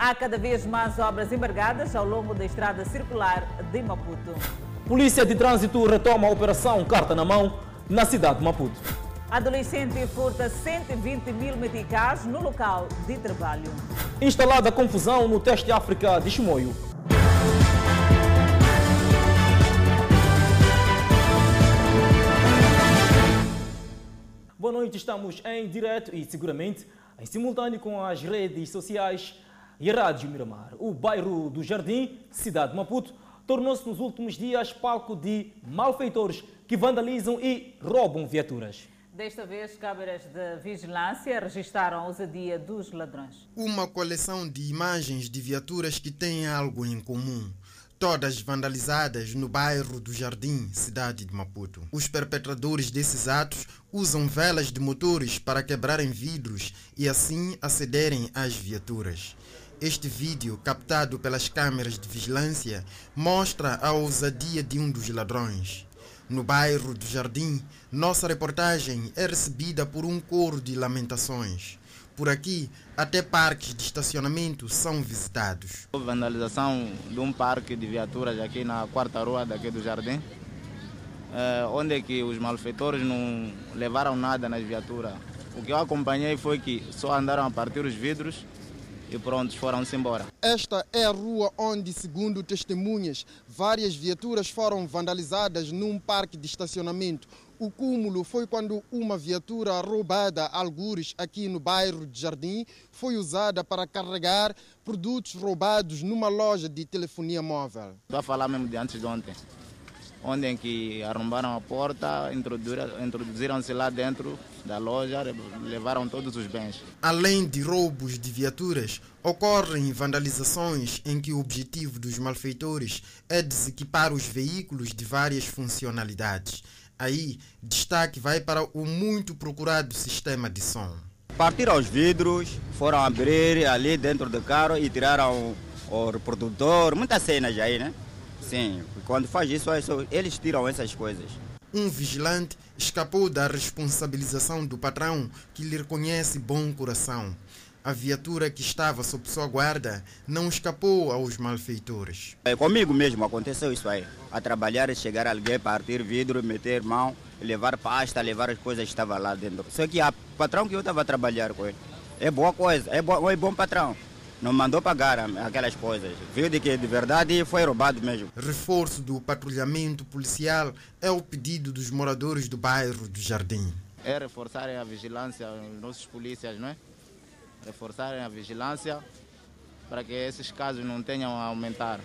Há cada vez mais obras embargadas ao longo da estrada circular de Maputo. Polícia de Trânsito retoma a operação Carta na Mão na cidade de Maputo. Adolescente furta 120 mil meticais no local de trabalho. Instalada confusão no teste África de Chimoio. Boa noite, estamos em direto e seguramente em simultâneo com as redes sociais e a Rádio Miramar. O bairro do Jardim, cidade de Maputo, tornou-se nos últimos dias palco de malfeitores que vandalizam e roubam viaturas. Desta vez, câmeras de vigilância registaram a ousadia dos ladrões. Uma coleção de imagens de viaturas que têm algo em comum. Todas vandalizadas no bairro do Jardim, cidade de Maputo. Os perpetradores desses atos usam velas de motores para quebrarem vidros e assim acederem às viaturas. Este vídeo, captado pelas câmeras de vigilância, mostra a ousadia de um dos ladrões. No bairro do Jardim, nossa reportagem é recebida por um coro de lamentações. Por aqui, até parques de estacionamento são visitados. Houve vandalização de um parque de viaturas aqui na quarta rua daqui do Jardim, eh, onde é que os malfeitores não levaram nada nas viaturas. O que eu acompanhei foi que só andaram a partir os vidros e pronto, foram-se embora. Esta é a rua onde, segundo testemunhas, várias viaturas foram vandalizadas num parque de estacionamento. O cúmulo foi quando uma viatura roubada a algures aqui no bairro de Jardim foi usada para carregar produtos roubados numa loja de telefonia móvel. Estou a falar mesmo de antes de ontem, onde em que arrombaram a porta, introduziram-se lá dentro da loja, levaram todos os bens. Além de roubos de viaturas, ocorrem vandalizações em que o objetivo dos malfeitores é desequipar os veículos de várias funcionalidades. Aí, destaque vai para o muito procurado sistema de som. Partiram os vidros, foram abrir ali dentro do carro e tiraram o reprodutor, muitas cenas aí, né? Sim, quando faz isso, eles tiram essas coisas. Um vigilante escapou da responsabilização do patrão, que lhe reconhece bom coração. A viatura que estava sob sua guarda não escapou aos malfeitores. É, comigo mesmo aconteceu isso aí. A trabalhar, chegar alguém, partir vidro, meter mão, levar pasta, levar as coisas que estavam lá dentro. Só que o patrão que eu estava a trabalhar com ele, é boa coisa, é, bo é bom patrão não mandou pagar aquelas coisas. Viu de que de verdade foi roubado mesmo. Reforço do patrulhamento policial é o pedido dos moradores do bairro do Jardim. É reforçarem a vigilância, os nossos polícias, não é? Reforçarem a vigilância para que esses casos não tenham a aumentar.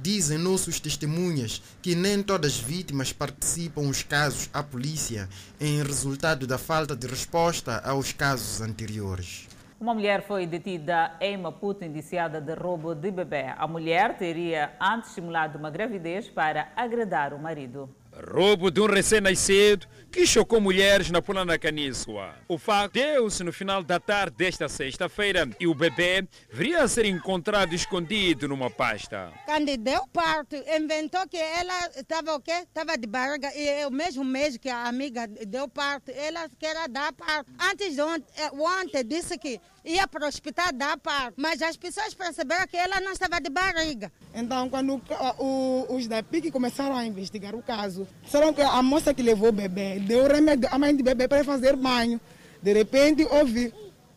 Dizem nossos testemunhas que nem todas as vítimas participam os casos à polícia em resultado da falta de resposta aos casos anteriores. Uma mulher foi detida em Maputo, indiciada de roubo de bebê. A mulher teria antes simulado uma gravidez para agradar o marido. Roubo de um recém-nascido que chocou mulheres na Polana Canísua. O facto deu-se no final da tarde desta sexta-feira e o bebê viria a ser encontrado escondido numa pasta. Quando deu parto, inventou que ela estava o quê? Estava de barriga e é o mesmo mês que a amiga deu parto, ela queria dar parto. Antes de ontem, eh, ontem disse que ia para o hospital dar parto, mas as pessoas perceberam que ela não estava de barriga. Então, quando o, os da PIC começaram a investigar o caso, disseram que a moça que levou o bebê deu remédio à mãe do bebê para fazer banho. De repente, houve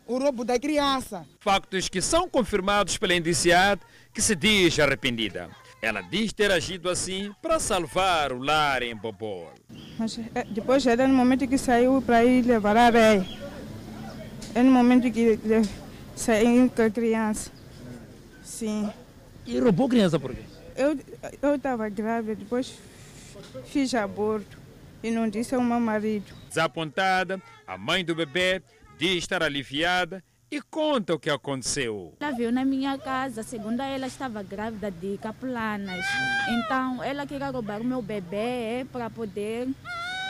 o roubo da criança. Factos que são confirmados pela indiciada, que se diz arrependida. Ela diz ter agido assim para salvar o lar em Bobol. Mas eh, depois era no momento que saiu para ir levar a areia. É no momento que saiu com a criança. Sim. E roubou a criança por quê? Eu estava grávida, depois fiz aborto e não disse ao meu marido. Desapontada, a mãe do bebê diz estar aliviada e conta o que aconteceu. Ela veio na minha casa, segundo ela estava grávida de capulanas. Então ela queria roubar o meu bebê para poder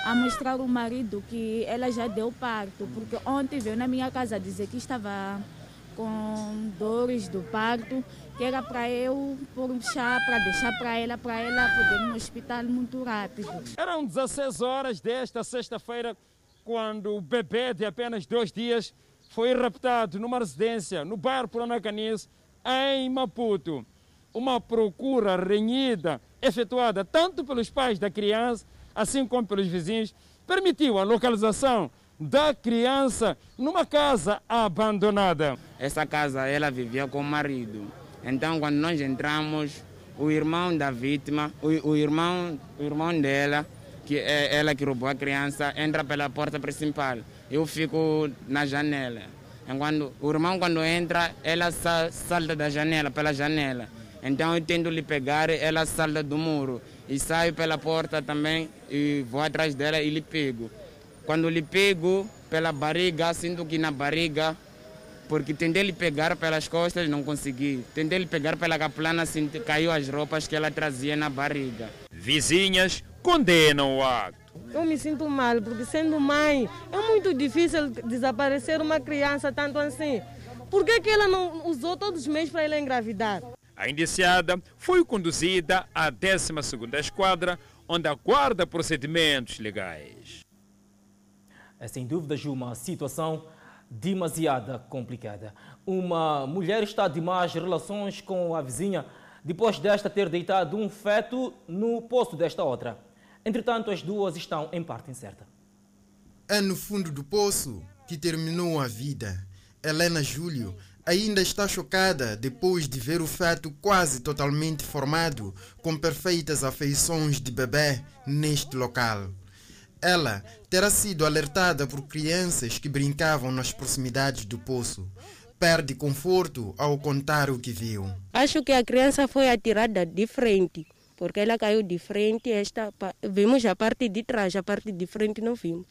a mostrar ao marido que ela já deu parto, porque ontem veio na minha casa dizer que estava com dores do parto, que era para eu pôr um chá para deixar para ela, para ela poder ir no hospital muito rápido. Eram 16 horas desta sexta-feira, quando o bebê de apenas dois dias foi raptado numa residência no bairro Puranacanis, Em Maputo, uma procura renhida efetuada tanto pelos pais da criança, assim como pelos vizinhos, permitiu a localização da criança numa casa abandonada. Essa casa ela vivia com o marido. Então, quando nós entramos, o irmão da vítima, o, o irmão, o irmão dela, que é ela que roubou a criança, entra pela porta principal. Eu fico na janela. Quando, o irmão, quando entra, ela salta da janela, pela janela. Então eu tento lhe pegar, ela salta do muro. E saio pela porta também e vou atrás dela e lhe pego. Quando lhe pego pela barriga, sinto que na barriga, porque tentei lhe pegar pelas costas, não consegui. Tentei lhe pegar pela caplana, sinto, caiu as roupas que ela trazia na barriga. Vizinhas condenam o ato. Eu me sinto mal, porque sendo mãe, é muito difícil desaparecer uma criança tanto assim. Por que, que ela não usou todos os meios para ela engravidar? A indiciada foi conduzida à 12ª Esquadra, onde aguarda procedimentos legais. É sem dúvida, uma situação demasiado complicada. Uma mulher está de más relações com a vizinha depois desta ter deitado um feto no poço desta outra. Entretanto, as duas estão em parte incerta. É no fundo do poço que terminou a vida. Helena Júlio ainda está chocada depois de ver o feto quase totalmente formado, com perfeitas afeições de bebê neste local. Ela terá sido alertada por crianças que brincavam nas proximidades do poço. Perde conforto ao contar o que viu. Acho que a criança foi atirada de frente, porque ela caiu de frente. Esta, vimos a parte de trás, a parte de frente não vimos.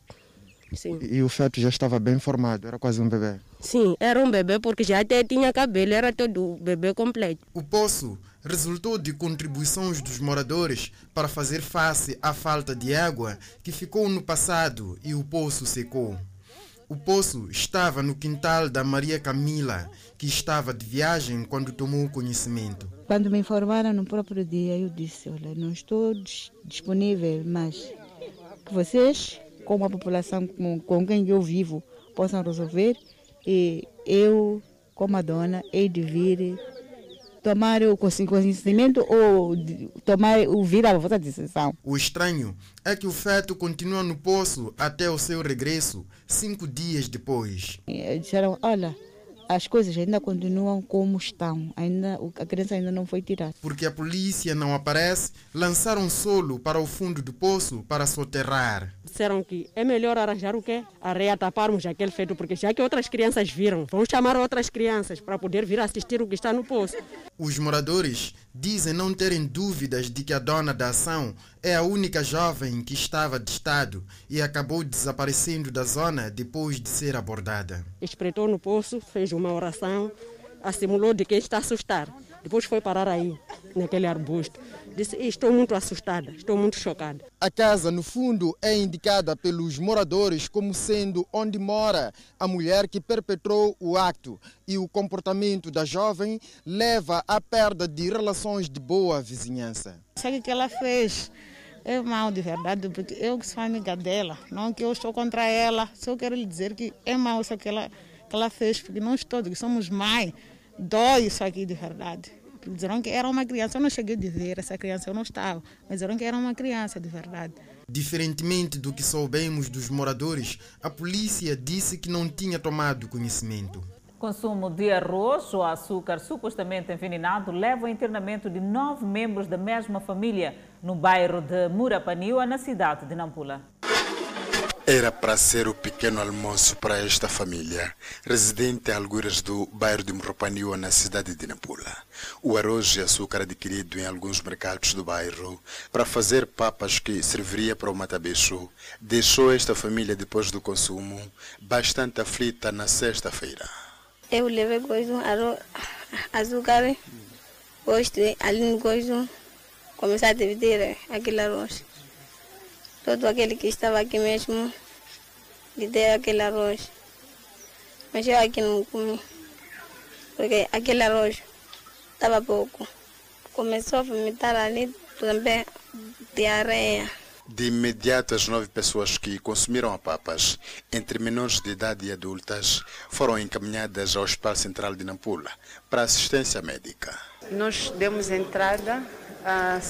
Sim. E o feto já estava bem formado, era quase um bebê? Sim, era um bebê porque já até tinha cabelo, era todo bebê completo. O poço resultou de contribuições dos moradores para fazer face à falta de água que ficou no passado e o poço secou. O poço estava no quintal da Maria Camila, que estava de viagem quando tomou conhecimento. Quando me informaram no próprio dia, eu disse: Olha, não estou disponível, mas que vocês como a população com, com quem eu vivo possam resolver e eu, como a dona, hei de vir tomar o conhecimento ou tomar o vir a vossa decisão. O estranho é que o feto continua no poço até o seu regresso, cinco dias depois. E disseram, olha, as coisas ainda continuam como estão, ainda, a criança ainda não foi tirada. Porque a polícia não aparece, lançaram solo para o fundo do poço para soterrar. Disseram que é melhor arranjar o quê? Areia taparmos aquele feito, porque já que outras crianças viram, vão chamar outras crianças para poder vir assistir o que está no poço. Os moradores dizem não terem dúvidas de que a dona da ação é a única jovem que estava de estado e acabou desaparecendo da zona depois de ser abordada. Espreitou no poço, fez uma oração, assimilou de quem está assustado. Depois foi parar aí, naquele arbusto. Disse: Estou muito assustada, estou muito chocada. A casa, no fundo, é indicada pelos moradores como sendo onde mora a mulher que perpetrou o acto. E o comportamento da jovem leva à perda de relações de boa vizinhança. Sabe o que ela fez? É mal de verdade, porque eu que sou amiga dela, não que eu estou contra ela, só quero lhe dizer que é mal isso que ela, que ela fez, porque nós todos somos mãe, dói isso aqui de verdade. Disseram que era uma criança, eu não cheguei a ver essa criança, eu não estava, mas disseram que era uma criança de verdade. Diferentemente do que soubemos dos moradores, a polícia disse que não tinha tomado conhecimento. Consumo de arroz ou açúcar supostamente envenenado leva ao internamento de nove membros da mesma família no bairro de Murapaniwa, na cidade de Nampula. Era para ser o pequeno almoço para esta família, residente a alguras do bairro de Murapaniwa, na cidade de Nampula. O arroz e açúcar adquirido em alguns mercados do bairro para fazer papas que serviria para o matabicho deixou esta família, depois do consumo, bastante aflita na sexta-feira. Eu levei coisa, arroz, açúcar, gosto, ali no coisa, começar a dividir aquele arroz. Todo aquele que estava aqui mesmo, lhe dei aquele arroz. Mas eu aqui não comi, porque aquele arroz estava pouco. Começou a vomitar ali também diarreia. De imediato, as nove pessoas que consumiram a papas, entre menores de idade e adultas, foram encaminhadas ao Hospital Central de Nampula para assistência médica. Nós demos entrada a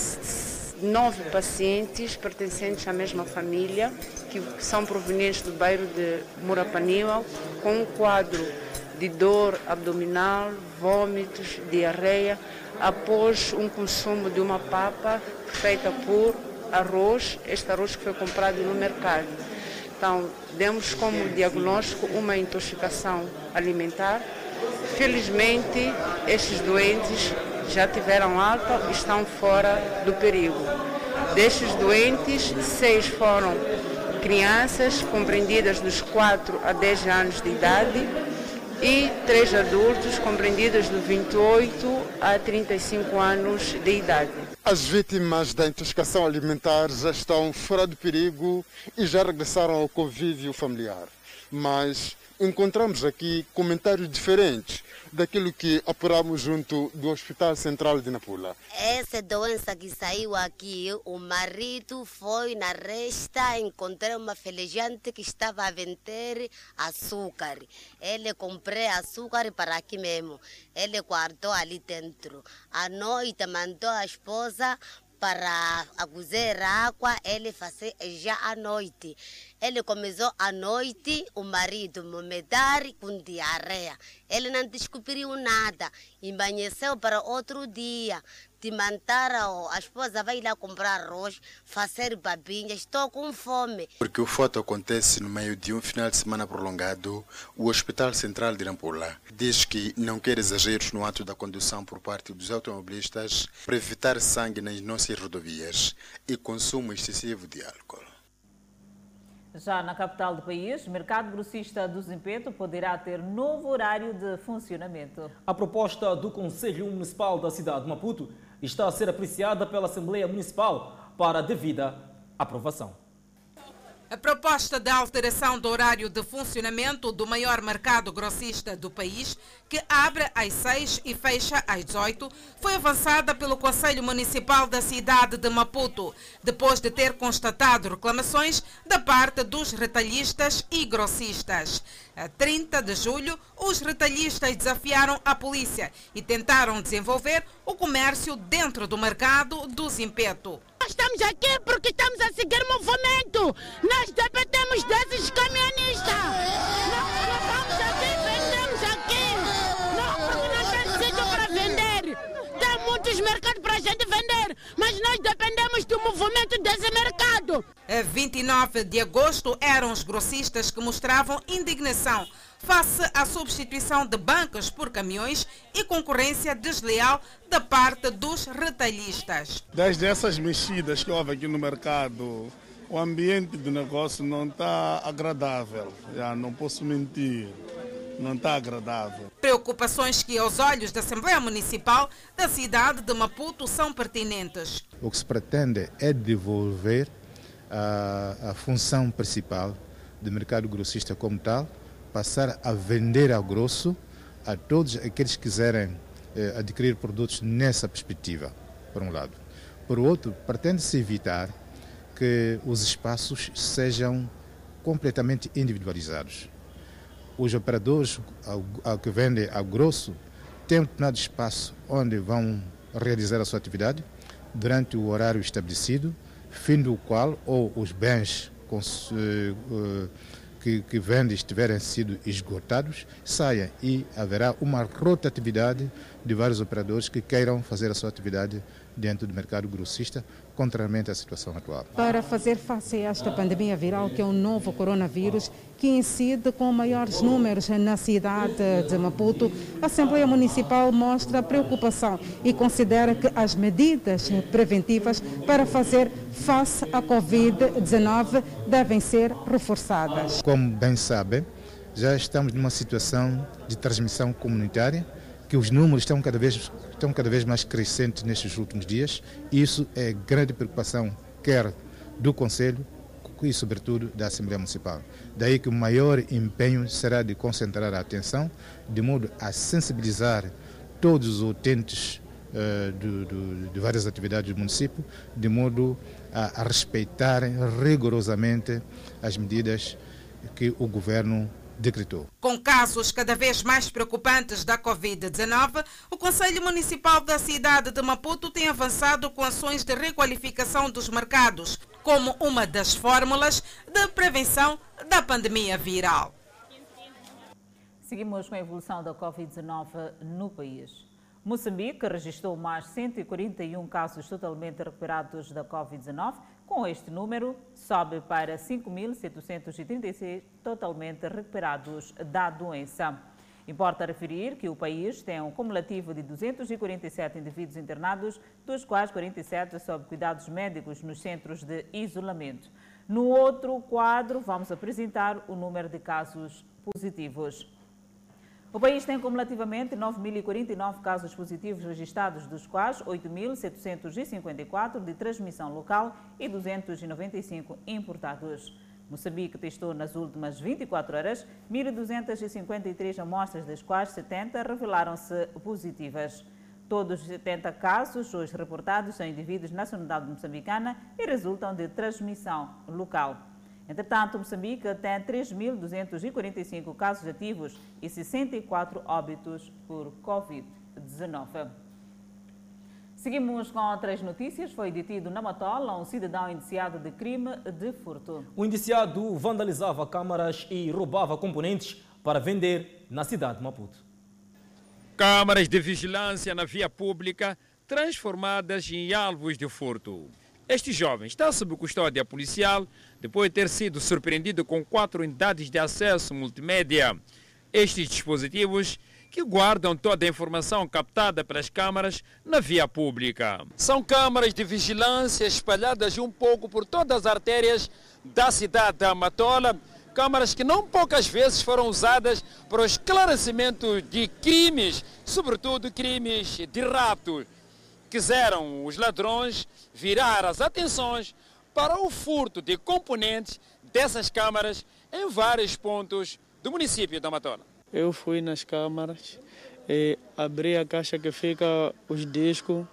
nove pacientes pertencentes à mesma família, que são provenientes do bairro de Murapaniwa, com um quadro de dor abdominal, vômitos, diarreia, após um consumo de uma papa feita por arroz, este arroz que foi comprado no mercado. Então, demos como diagnóstico uma intoxicação alimentar. Felizmente, estes doentes já tiveram alta e estão fora do perigo. Destes doentes, seis foram crianças compreendidas dos 4 a 10 anos de idade e três adultos compreendidos de 28 a 35 anos de idade. As vítimas da intoxicação alimentar já estão fora do perigo e já regressaram ao convívio familiar. Mas encontramos aqui comentários diferentes daquilo que apuramos junto do Hospital Central de Nampula. Essa doença que saiu aqui, o marido foi na resta, encontrou uma felejante que estava a vender açúcar. Ele comprou açúcar para aqui mesmo. Ele guardou ali dentro. À noite mandou a esposa para cozer água, ele fazia já à noite. Ele começou à noite, o marido vomitar com diarreia. Ele não descobriu nada. Embanheceu para outro dia. Te mandaram, a esposa vai lá comprar arroz, fazer babinhas. Estou com fome. Porque o fato acontece no meio de um final de semana prolongado, o Hospital Central de Nampula diz que não quer exageros no ato da condução por parte dos automobilistas para evitar sangue nas nossas rodovias e consumo excessivo de álcool. Já na capital do país, o mercado grossista do Zimpeto poderá ter novo horário de funcionamento. A proposta do Conselho Municipal da cidade de Maputo está a ser apreciada pela Assembleia Municipal para devida aprovação. A proposta de alteração do horário de funcionamento do maior mercado grossista do país, que abre às 6 e fecha às 18, foi avançada pelo Conselho Municipal da cidade de Maputo, depois de ter constatado reclamações da parte dos retalhistas e grossistas. A 30 de julho, os retalhistas desafiaram a polícia e tentaram desenvolver o comércio dentro do mercado do Zimpeto. Nós estamos aqui porque estamos a seguir movimento. Nós dependemos desses caminhonistas. Mercados para a gente vender, mas nós dependemos do movimento desse mercado. A 29 de agosto eram os grossistas que mostravam indignação face à substituição de bancas por caminhões e concorrência desleal da parte dos retalhistas. Desde essas mexidas que houve aqui no mercado, o ambiente do negócio não está agradável. Já não posso mentir. Não está agradável. Preocupações que, aos olhos da Assembleia Municipal da cidade de Maputo, são pertinentes. O que se pretende é devolver a, a função principal do mercado grossista como tal, passar a vender ao grosso a todos aqueles que quiserem eh, adquirir produtos nessa perspectiva, por um lado. Por outro, pretende-se evitar que os espaços sejam completamente individualizados. Os operadores ao, ao que vendem ao grosso têm um determinado espaço onde vão realizar a sua atividade durante o horário estabelecido, fim do qual ou os bens uh, que, que vendem estiverem sido esgotados, saia e haverá uma rotatividade de vários operadores que queiram fazer a sua atividade dentro do mercado grossista, contrariamente à situação atual. Para fazer face a esta pandemia viral, que é um novo coronavírus, que incide com maiores números na cidade de Maputo, a Assembleia Municipal mostra preocupação e considera que as medidas preventivas para fazer face à Covid-19 devem ser reforçadas. Como bem sabem, já estamos numa situação de transmissão comunitária, que os números estão cada vez, estão cada vez mais crescentes nestes últimos dias. Isso é grande preocupação, quer do Conselho e, sobretudo, da Assembleia Municipal. Daí que o maior empenho será de concentrar a atenção, de modo a sensibilizar todos os utentes eh, de, de, de, várias atividades do município, de modo a, a respeitarem rigorosamente as medidas que o governo decretou. Com casos cada vez mais preocupantes da Covid-19, o Conselho Municipal da cidade de Maputo tem avançado com ações de requalificação dos mercados, como uma das fórmulas de prevenção da pandemia viral. Seguimos com a evolução da Covid-19 no país. Moçambique registrou mais 141 casos totalmente recuperados da Covid-19. Com este número, sobe para 5.736 totalmente recuperados da doença. Importa referir que o país tem um cumulativo de 247 indivíduos internados, dos quais 47 sob cuidados médicos nos centros de isolamento. No outro quadro, vamos apresentar o número de casos positivos. O país tem cumulativamente 9.049 casos positivos registrados, dos quais 8.754 de transmissão local e 295 importados. Moçambique testou nas últimas 24 horas 1.253 amostras, das quais 70 revelaram-se positivas. Todos os 70 casos hoje reportados são indivíduos de nacionalidade moçambicana e resultam de transmissão local. Entretanto, Moçambique tem 3.245 casos ativos e 64 óbitos por Covid-19. Seguimos com outras notícias. Foi detido na Matola um cidadão indiciado de crime de furto. O indiciado vandalizava câmaras e roubava componentes para vender na cidade de Maputo. Câmaras de vigilância na via pública transformadas em alvos de furto. Este jovem está sob custódia policial depois de ter sido surpreendido com quatro unidades de acesso multimédia. Estes dispositivos que guardam toda a informação captada pelas câmaras na via pública. São câmaras de vigilância espalhadas um pouco por todas as artérias da cidade da Amatola, câmaras que não poucas vezes foram usadas para o esclarecimento de crimes, sobretudo crimes de rapto. Quiseram os ladrões virar as atenções para o furto de componentes dessas câmaras em vários pontos do município da Amatola. Eu fui nas câmaras, abri a caixa que fica os discos,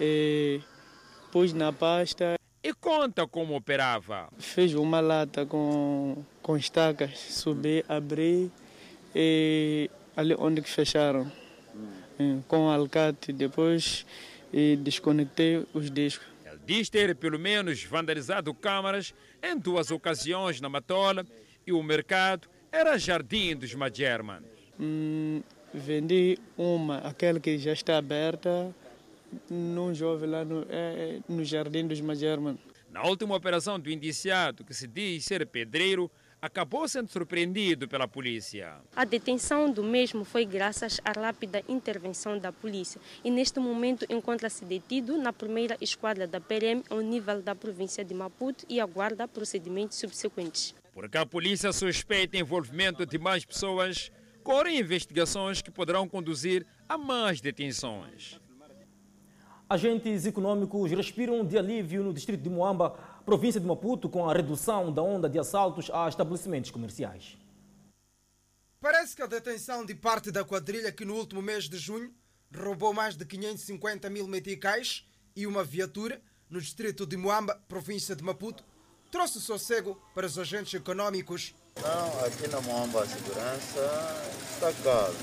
e pus na pasta. E conta como operava. Fiz uma lata com, com estacas, subi, abri e ali onde que fecharam, com alicate, depois e desconectei os discos. Ele diz ter pelo menos vandalizado câmaras em duas ocasiões na Matola e o mercado era Jardim dos Magermans. Hum, vendi uma, aquela que já está aberta, num jovem lá no, é, no Jardim dos Magermans. Na última operação do indiciado, que se diz ser pedreiro, acabou sendo surpreendido pela polícia. A detenção do mesmo foi graças à rápida intervenção da polícia e neste momento encontra-se detido na primeira esquadra da PRM ao nível da província de Maputo e aguarda procedimentos subsequentes. Porque a polícia suspeita envolvimento de mais pessoas, correm investigações que poderão conduzir a mais detenções. Agentes econômicos respiram de alívio no distrito de Moamba, província de Maputo, com a redução da onda de assaltos a estabelecimentos comerciais. Parece que a detenção de parte da quadrilha que no último mês de junho roubou mais de 550 mil meticais e uma viatura no distrito de Moamba, província de Maputo, trouxe sossego para os agentes econômicos. Não, aqui na Moamba a segurança está calma.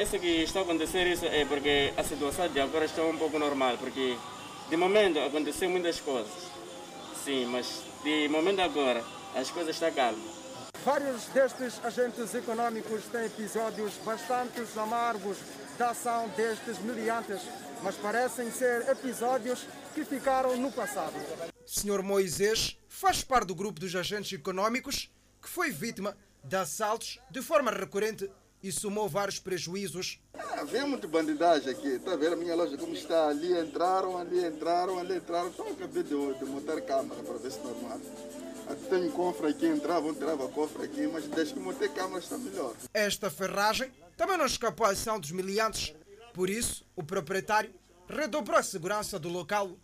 Isso que está a acontecer isso é porque a situação de agora está um pouco normal, porque de momento aconteceu muitas coisas. Sim, mas de momento agora as coisas estão calmas. Vários destes agentes econômicos têm episódios bastante amargos da ação destes miliantes, mas parecem ser episódios que ficaram no passado. Senhor Moisés faz parte do grupo dos agentes econômicos que foi vítima de assaltos de forma recorrente e somou vários prejuízos. Ah, vem muito bandidagem aqui. Está a ver a minha loja como está? Ali entraram, ali entraram, ali entraram. Então acabei de, de montar câmara para ver se normal. Tenho cofre aqui, entravam, tirava cofre aqui, mas desde que montei câmara está melhor. Esta ferragem também não escapou à ação dos miliantes. Por isso, o proprietário redobrou a segurança do local.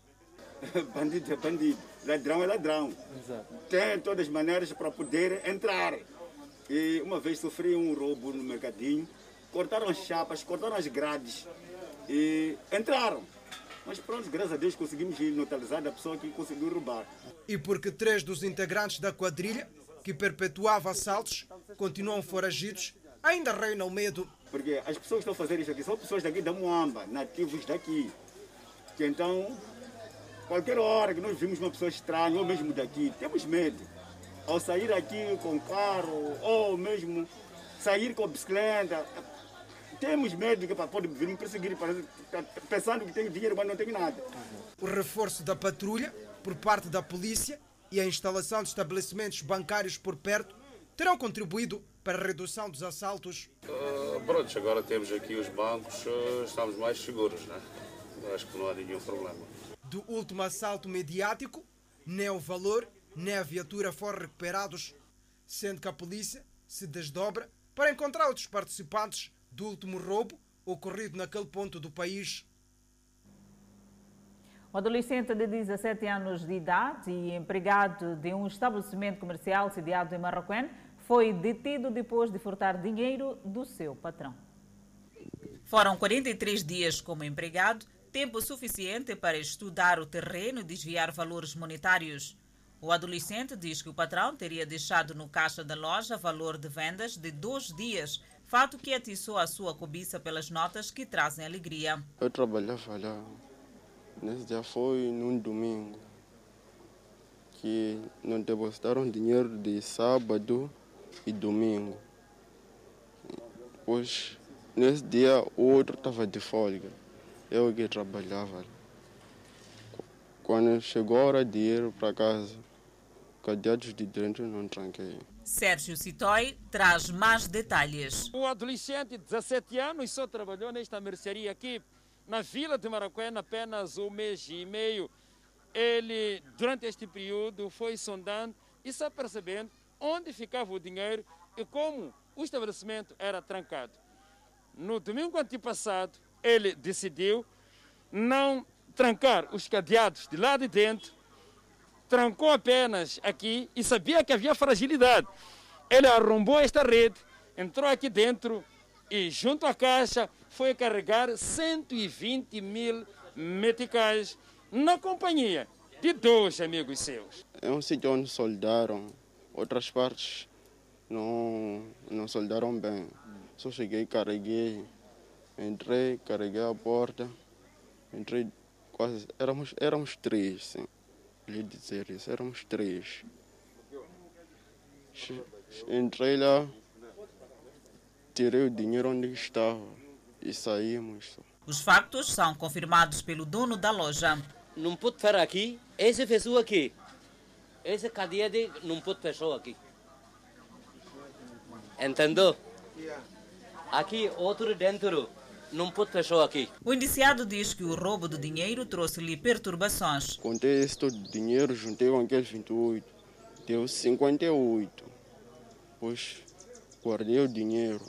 bandido é bandido, ladrão é ladrão. Exato. Tem todas as maneiras para poder entrar. E uma vez sofri um roubo no mercadinho, cortaram as chapas, cortaram as grades e entraram. Mas pronto, graças a Deus conseguimos neutralizar a pessoa que conseguiu roubar. E porque três dos integrantes da quadrilha, que perpetuava assaltos, continuam foragidos, ainda reina o medo. Porque as pessoas que estão a fazer isso aqui são pessoas daqui da Moamba, nativos daqui. Que então, qualquer hora que nós vimos uma pessoa estranha, ou mesmo daqui, temos medo. Ao sair aqui com carro, ou mesmo sair com bicicleta, temos medo que pode vir me perseguir, pensando que tenho dinheiro, mas não tenho nada. O reforço da patrulha por parte da polícia e a instalação de estabelecimentos bancários por perto terão contribuído para a redução dos assaltos. Uh, pronto, agora temos aqui os bancos, uh, estamos mais seguros, né? Acho que não há nenhum problema. Do último assalto mediático, nem o valor nem a viatura foram recuperados, sendo que a polícia se desdobra para encontrar outros participantes do último roubo ocorrido naquele ponto do país. O adolescente de 17 anos de idade e empregado de um estabelecimento comercial sediado em Marroquém foi detido depois de furtar dinheiro do seu patrão. Foram 43 dias como empregado, tempo suficiente para estudar o terreno e desviar valores monetários. O adolescente diz que o patrão teria deixado no caixa da loja valor de vendas de dois dias fato que atiçou a sua cobiça pelas notas que trazem alegria. Eu trabalhava lá. Nesse dia foi num domingo que não depositaram dinheiro de sábado e domingo. Pois nesse dia o outro estava de folga. Eu que trabalhava. Quando chegou a hora de ir para casa, cadeados de dentro não tranquei. Sérgio Citói traz mais detalhes. O adolescente de 17 anos só trabalhou nesta mercearia aqui na vila de Maracuena apenas um mês e meio. Ele, durante este período, foi sondando e só percebendo onde ficava o dinheiro e como o estabelecimento era trancado. No domingo antepassado, ele decidiu não trancar os cadeados de lá de dentro trancou apenas aqui e sabia que havia fragilidade. Ele arrombou esta rede, entrou aqui dentro e, junto à caixa, foi carregar 120 mil meticais na companhia de dois amigos seus. É um sítio onde soldaram, outras partes não, não soldaram bem. Só cheguei, carreguei, entrei, carreguei a porta, entrei quase, éramos, éramos três, sim lhe dizer isso. Éramos três. Entrei lá, tirei o dinheiro onde estava e saímos. Os factos são confirmados pelo dono da loja. Não pode ficar aqui, essa pessoa aqui. Essa cadeia de não pode fechar aqui. Entendeu? Aqui outro dentro não pode fechar aqui. O indiciado diz que o roubo do dinheiro trouxe-lhe perturbações. Contei esse todo dinheiro, juntei com aqueles 28, deu 58. Pois guardei o dinheiro.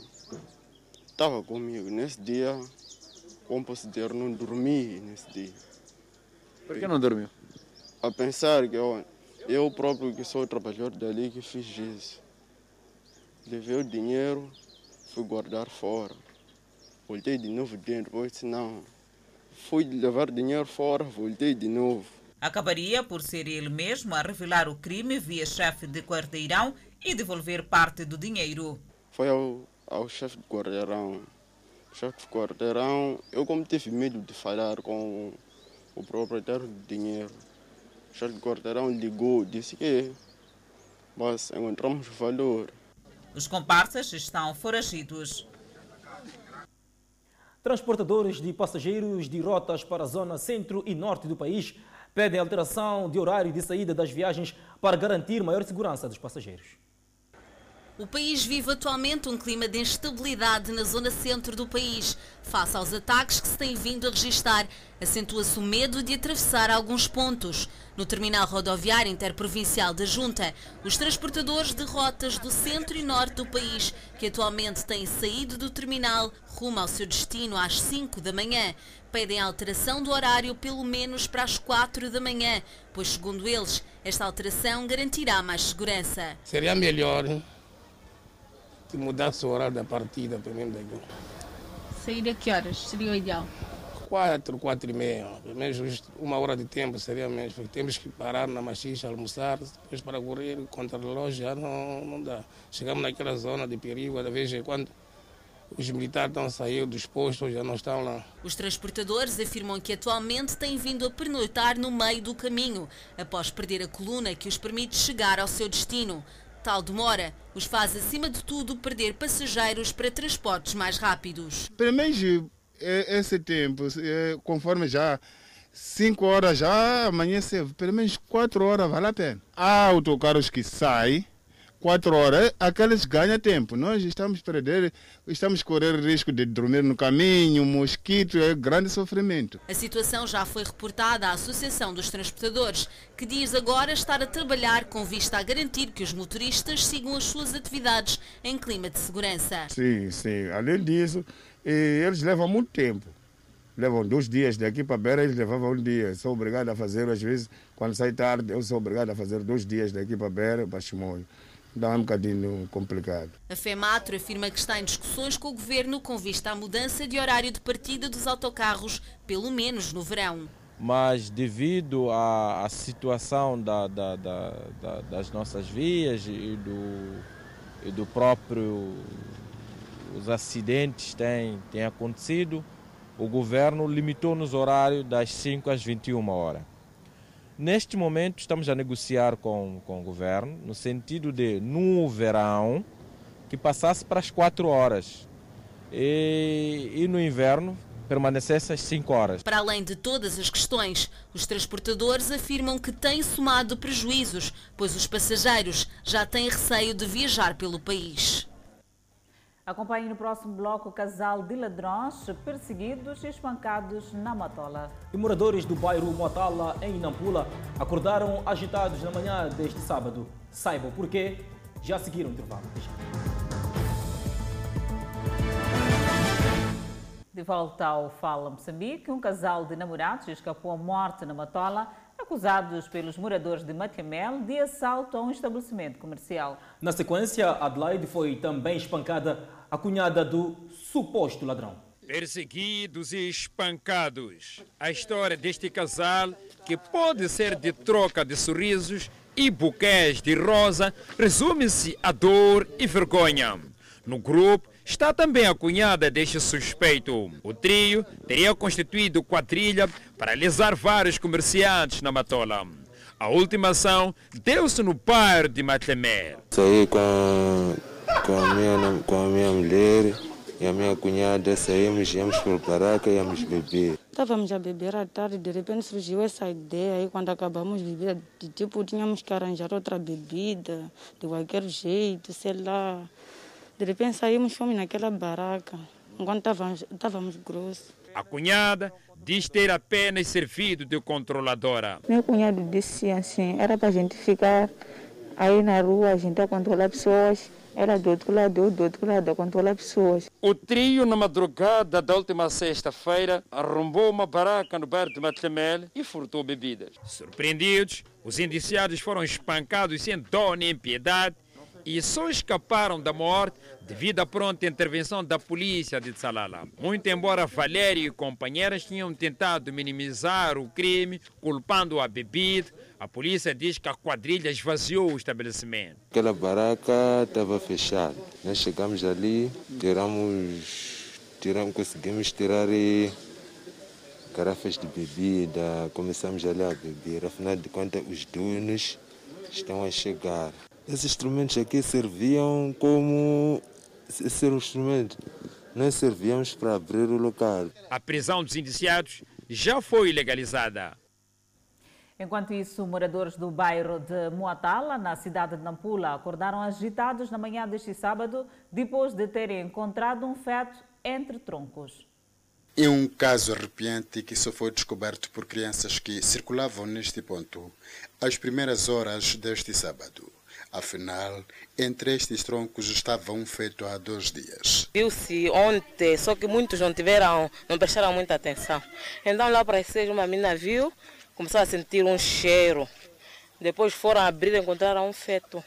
Estava comigo. Nesse dia, como posso dizer, não dormi nesse dia. Por que não dormiu? A pensar que eu, eu próprio que sou trabalhador dali que fiz isso. Levei o dinheiro, fui guardar fora. Voltei de novo dentro, pois não. Fui levar dinheiro fora, voltei de novo. Acabaria por ser ele mesmo a revelar o crime via chefe de quarteirão e devolver parte do dinheiro. Foi ao, ao chefe de quarteirão. Chefe de quarteirão, eu como tive medo de falar com o proprietário do dinheiro. O chefe de quarteirão ligou, disse que mas encontramos o valor. Os comparsas estão foragidos. Transportadores de passageiros de rotas para a zona centro e norte do país pedem alteração de horário de saída das viagens para garantir maior segurança dos passageiros. O país vive atualmente um clima de instabilidade na zona centro do país. Face aos ataques que se têm vindo a registrar, acentua-se o medo de atravessar alguns pontos. No terminal rodoviário interprovincial da Junta, os transportadores de rotas do centro e norte do país, que atualmente têm saído do terminal rumo ao seu destino às 5 da manhã, pedem alteração do horário pelo menos para as 4 da manhã, pois, segundo eles, esta alteração garantirá mais segurança. Seria melhor se mudasse o horário da partida, pelo menos daqui. Sair a que horas seria o ideal? quatro, quatro e meia. Pelo menos uma hora de tempo seria mesmo. Porque temos que parar na machixa, almoçar, depois para correr contra o relógio já não, não dá. Chegamos naquela zona de perigo, às vezes quando os militares estão a sair dos postos, já não estão lá. Os transportadores afirmam que atualmente têm vindo a pernoitar no meio do caminho, após perder a coluna que os permite chegar ao seu destino. Tal demora os faz, acima de tudo, perder passageiros para transportes mais rápidos. Pelo menos esse tempo, conforme já 5 horas já amanhece, pelo menos 4 horas vale a pena. Há autocarros que saem, 4 horas, aqueles ganham tempo. Nós estamos perder, estamos correr risco de dormir no caminho, mosquito, é grande sofrimento. A situação já foi reportada à Associação dos Transportadores, que diz agora estar a trabalhar com vista a garantir que os motoristas sigam as suas atividades em clima de segurança. Sim, sim. Além disso, eles levam muito tempo. Levam dois dias daqui para Beira, eles levavam um dia. Sou obrigado a fazer, às vezes, quando sai tarde, eu sou obrigado a fazer dois dias daqui para Beira, para Chimoio dá um bocadinho complicado. A FEMATRO afirma que está em discussões com o governo com vista à mudança de horário de partida dos autocarros, pelo menos no verão. Mas devido à, à situação da, da, da, das nossas vias e do, e do próprio os acidentes têm, têm acontecido, o governo limitou nos horários das 5 às 21 horas. Neste momento, estamos a negociar com, com o governo, no sentido de, no verão, que passasse para as 4 horas. E, e no inverno, permanecesse às 5 horas. Para além de todas as questões, os transportadores afirmam que têm somado prejuízos, pois os passageiros já têm receio de viajar pelo país. Acompanhe no próximo bloco o casal de ladrões perseguidos e espancados na Matola. E moradores do bairro Motala, em Nampula, acordaram agitados na manhã deste sábado. Saibam porquê, já seguiram o intervalo. De volta ao Fala Moçambique, um casal de namorados escapou à morte na Matola acusados pelos moradores de Matiamel de assalto a um estabelecimento comercial. Na sequência, Adelaide foi também espancada, a cunhada do suposto ladrão. Perseguidos e espancados. A história deste casal, que pode ser de troca de sorrisos e buquês de rosa, resume-se a dor e vergonha. No grupo está também a cunhada deste suspeito. O trio teria constituído quadrilha para alisar vários comerciantes na Matola. A última ação deu-se no bairro de Matlemé. Saí com, com, a minha, com a minha mulher e a minha cunhada, saímos, íamos para o Paraca e íamos beber. Estávamos a beber à tarde, de repente surgiu essa ideia, e quando acabamos de beber, de, tipo, tínhamos que arranjar outra bebida, de qualquer jeito, sei lá. De repente saímos, fomos naquela baraca, enquanto estávamos, estávamos grossos. A cunhada diz ter apenas servido de controladora. Meu cunhado disse assim, era para a gente ficar aí na rua, a gente a controlar pessoas. Era do outro lado, do outro lado, a controlar pessoas. O trio, na madrugada da última sexta-feira, arrombou uma baraca no bairro de Matlamel e furtou bebidas. Surpreendidos, os indiciados foram espancados sem dó nem piedade e só escaparam da morte devido à pronta intervenção da polícia de Tsalala. Muito embora Valério e companheiras tinham tentado minimizar o crime, culpando a bebida, a polícia diz que a quadrilha esvaziou o estabelecimento. Aquela baraca estava fechada. Nós chegamos ali, tiramos, tiramos conseguimos tirar garrafas de bebida, começamos ali a beber. Afinal de contas, os donos estão a chegar. Esses instrumentos aqui serviam como ser um instrumento. Nós servíamos para abrir o local. A prisão dos indiciados já foi legalizada. Enquanto isso, moradores do bairro de Moatala, na cidade de Nampula, acordaram agitados na manhã deste sábado depois de terem encontrado um feto entre troncos. É um caso arrepiante que só foi descoberto por crianças que circulavam neste ponto às primeiras horas deste sábado. Afinal, entre estes troncos estava um feito há dois dias. Viu-se ontem, só que muitos não tiveram, não prestaram muita atenção. Então lá para seis uma menina viu, começou a sentir um cheiro. Depois foram abrir e encontraram um feto.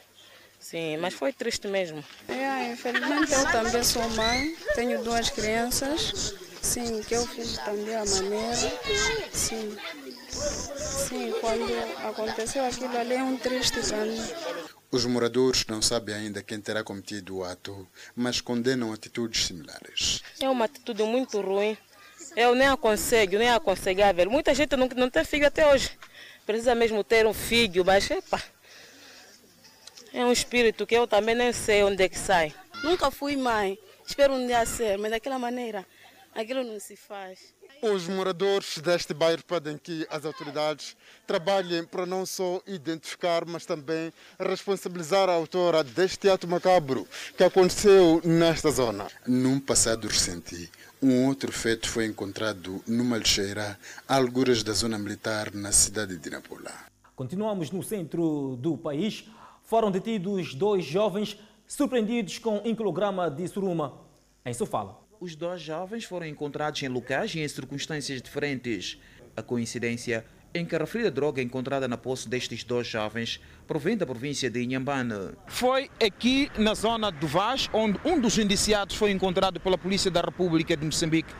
Sim, mas foi triste mesmo. É, infelizmente eu também sou mãe, tenho duas crianças Sim, que eu fiz também a maneira. Sim. Sim, quando aconteceu aquilo ali é um triste para mim. Os moradores não sabem ainda quem terá cometido o ato, mas condenam atitudes similares. É uma atitude muito ruim. Eu nem aconselho, nem aconselhável. Muita gente não, não tem filho até hoje. Precisa mesmo ter um filho, mas epa, é um espírito que eu também nem sei onde é que sai. Nunca fui mãe. Espero um dia ser, mas daquela maneira, aquilo não se faz. Os moradores deste bairro pedem que as autoridades trabalhem para não só identificar, mas também responsabilizar a autora deste ato macabro que aconteceu nesta zona. Num passado recente, um outro feto foi encontrado numa lixeira, a alguras da zona militar, na cidade de Nampula. Continuamos no centro do país. Foram detidos dois jovens surpreendidos com um quilograma de suruma em Sofala. Os dois jovens foram encontrados em locais e em circunstâncias diferentes. A coincidência em que a referida droga encontrada na posse destes dois jovens provém da província de Inhambane. Foi aqui na zona do Vaz onde um dos indiciados foi encontrado pela Polícia da República de Moçambique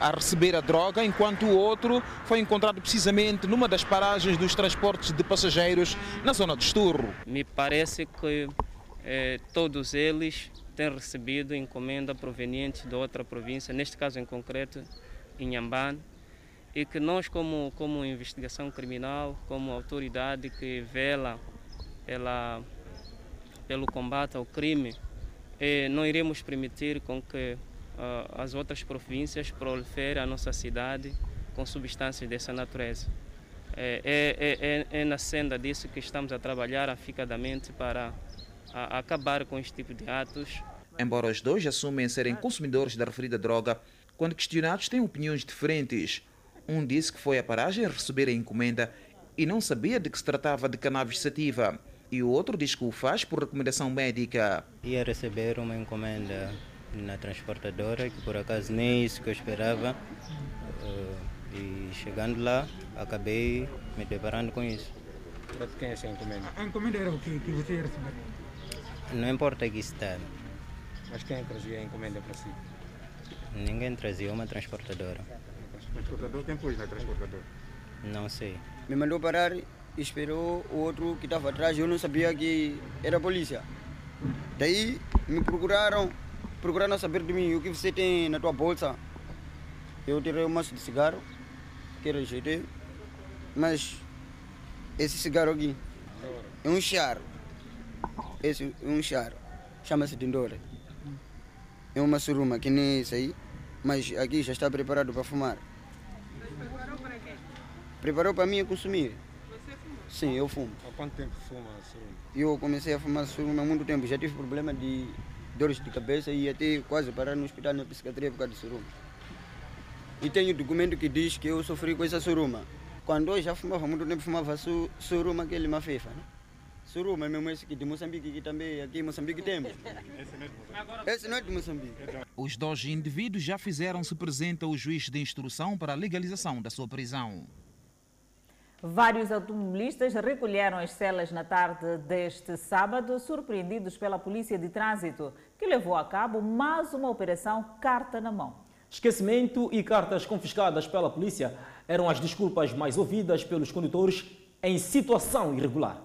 a receber a droga, enquanto o outro foi encontrado precisamente numa das paragens dos transportes de passageiros na zona do Esturro. Me parece que eh, todos eles têm recebido encomenda proveniente de outra província, neste caso em concreto, Inhambane, e que nós, como, como investigação criminal, como autoridade que vela pela, pelo combate ao crime, eh, não iremos permitir com que uh, as outras províncias proliferem a nossa cidade com substâncias dessa natureza. É, é, é, é, na senda disso que estamos a trabalhar aficadamente para a, acabar com este tipo de atos. Embora os dois assumem serem consumidores da referida droga, quando questionados têm opiniões diferentes. Um disse que foi à paragem receber a encomenda e não sabia de que se tratava de cannabis sativa. E o outro diz que o faz por recomendação médica. Ia receber uma encomenda na transportadora, que por acaso nem isso que eu esperava. Uh, e chegando lá, acabei me deparando com isso. Para quem é essa encomenda? A encomenda era o que, que você ia receber? Não importa que está. Mas quem trazia a encomenda para si? Ninguém trazia, uma transportadora. Transportador? Quem pôs na transportadora? Não sei. Me mandou parar e esperou o outro que estava atrás. Eu não sabia que era polícia. Daí me procuraram, procuraram saber de mim o que você tem na tua bolsa. Eu tirei um maço de cigarro, que rejeitei, mas esse cigarro aqui é um charo. Esse é um charo, chama-se Tindora. É uma suruma que nem isso aí, mas aqui já está preparado para fumar. Preparou para mim consumir. Você fuma? Sim, eu fumo. Há quanto tempo fuma suruma? Eu comecei a fumar suruma há muito tempo. Já tive problema de dores de cabeça e até quase parar no hospital na psiquiatria por causa de suruma. E tenho documento que diz que eu sofri com essa suruma. Quando eu já fumava há muito tempo, fumava su, suruma, aquele mafefa, né? Suruma mesmo esse aqui de Moçambique, que também aqui em Moçambique temos. Esse não é de Moçambique. Os dois indivíduos já fizeram-se presente ao juiz de instrução para a legalização da sua prisão. Vários automobilistas recolheram as celas na tarde deste sábado, surpreendidos pela Polícia de Trânsito, que levou a cabo mais uma operação carta na mão. Esquecimento e cartas confiscadas pela polícia eram as desculpas mais ouvidas pelos condutores em situação irregular.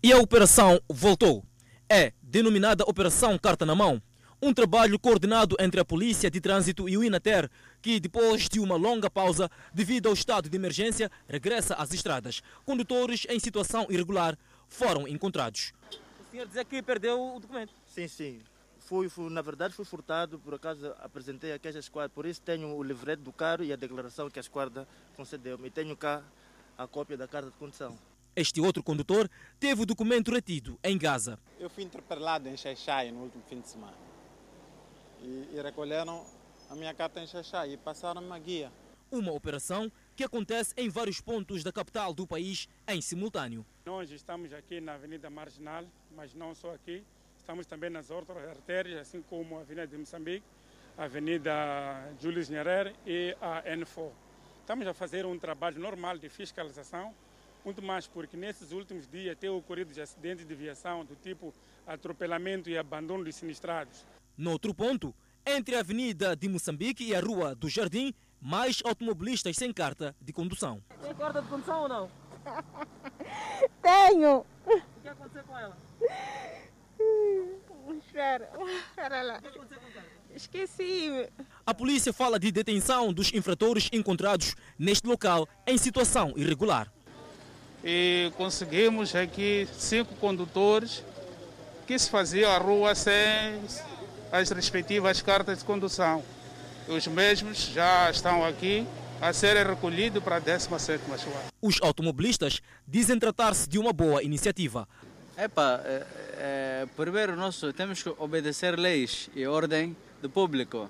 E a operação voltou. É denominada Operação Carta na Mão. Um trabalho coordenado entre a Polícia de Trânsito e o Inater, que depois de uma longa pausa devido ao estado de emergência, regressa às estradas. Condutores em situação irregular foram encontrados. O senhor dizer que perdeu o documento? Sim, sim. Fui, fui, na verdade, fui furtado, por acaso apresentei aqui a esquadra, por isso tenho o livreto do carro e a declaração que a esquadra concedeu-me. E tenho cá a cópia da carta de condução. Este outro condutor teve o documento retido em Gaza. Eu fui interpelado em Xaixai no último fim de semana. E, e recolheram a minha carta em Xaixai e passaram uma guia. Uma operação que acontece em vários pontos da capital do país em simultâneo. Nós estamos aqui na Avenida Marginal, mas não só aqui. Estamos também nas outras artérias, assim como a Avenida de Moçambique, a Avenida Júlio Nyerere e a N4. Estamos a fazer um trabalho normal de fiscalização, muito mais porque nesses últimos dias tem ocorrido acidentes de viação do tipo atropelamento e abandono de sinistrados. Noutro ponto, Entre a Avenida de Moçambique e a Rua do Jardim, mais automobilistas sem carta de condução. Tem carta de condução ou não? Tenho. O que aconteceu com ela? Espera, espera lá. Esqueci-me. A polícia fala de detenção dos infratores encontrados neste local em situação irregular. E conseguimos aqui cinco condutores que se faziam a rua sem as respectivas cartas de condução. Os mesmos já estão aqui a serem recolhidos para a 17ª esquadra. Os automobilistas dizem tratar-se de uma boa iniciativa. Epa, é, é, primeiro nós temos que obedecer leis e ordem do público.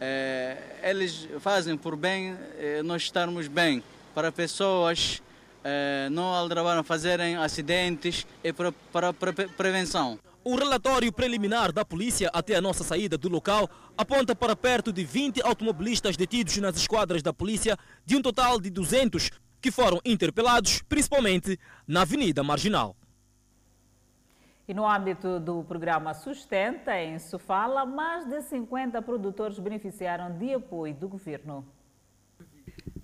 É, eles fazem por bem é, nós estarmos bem, para pessoas é, não aldrabarem, fazerem acidentes e para, para, para prevenção. O relatório preliminar da polícia até a nossa saída do local aponta para perto de 20 automobilistas detidos nas esquadras da polícia, de um total de 200 que foram interpelados, principalmente na Avenida Marginal. E no âmbito do programa Sustenta, em Sofala, mais de 50 produtores beneficiaram de apoio do governo.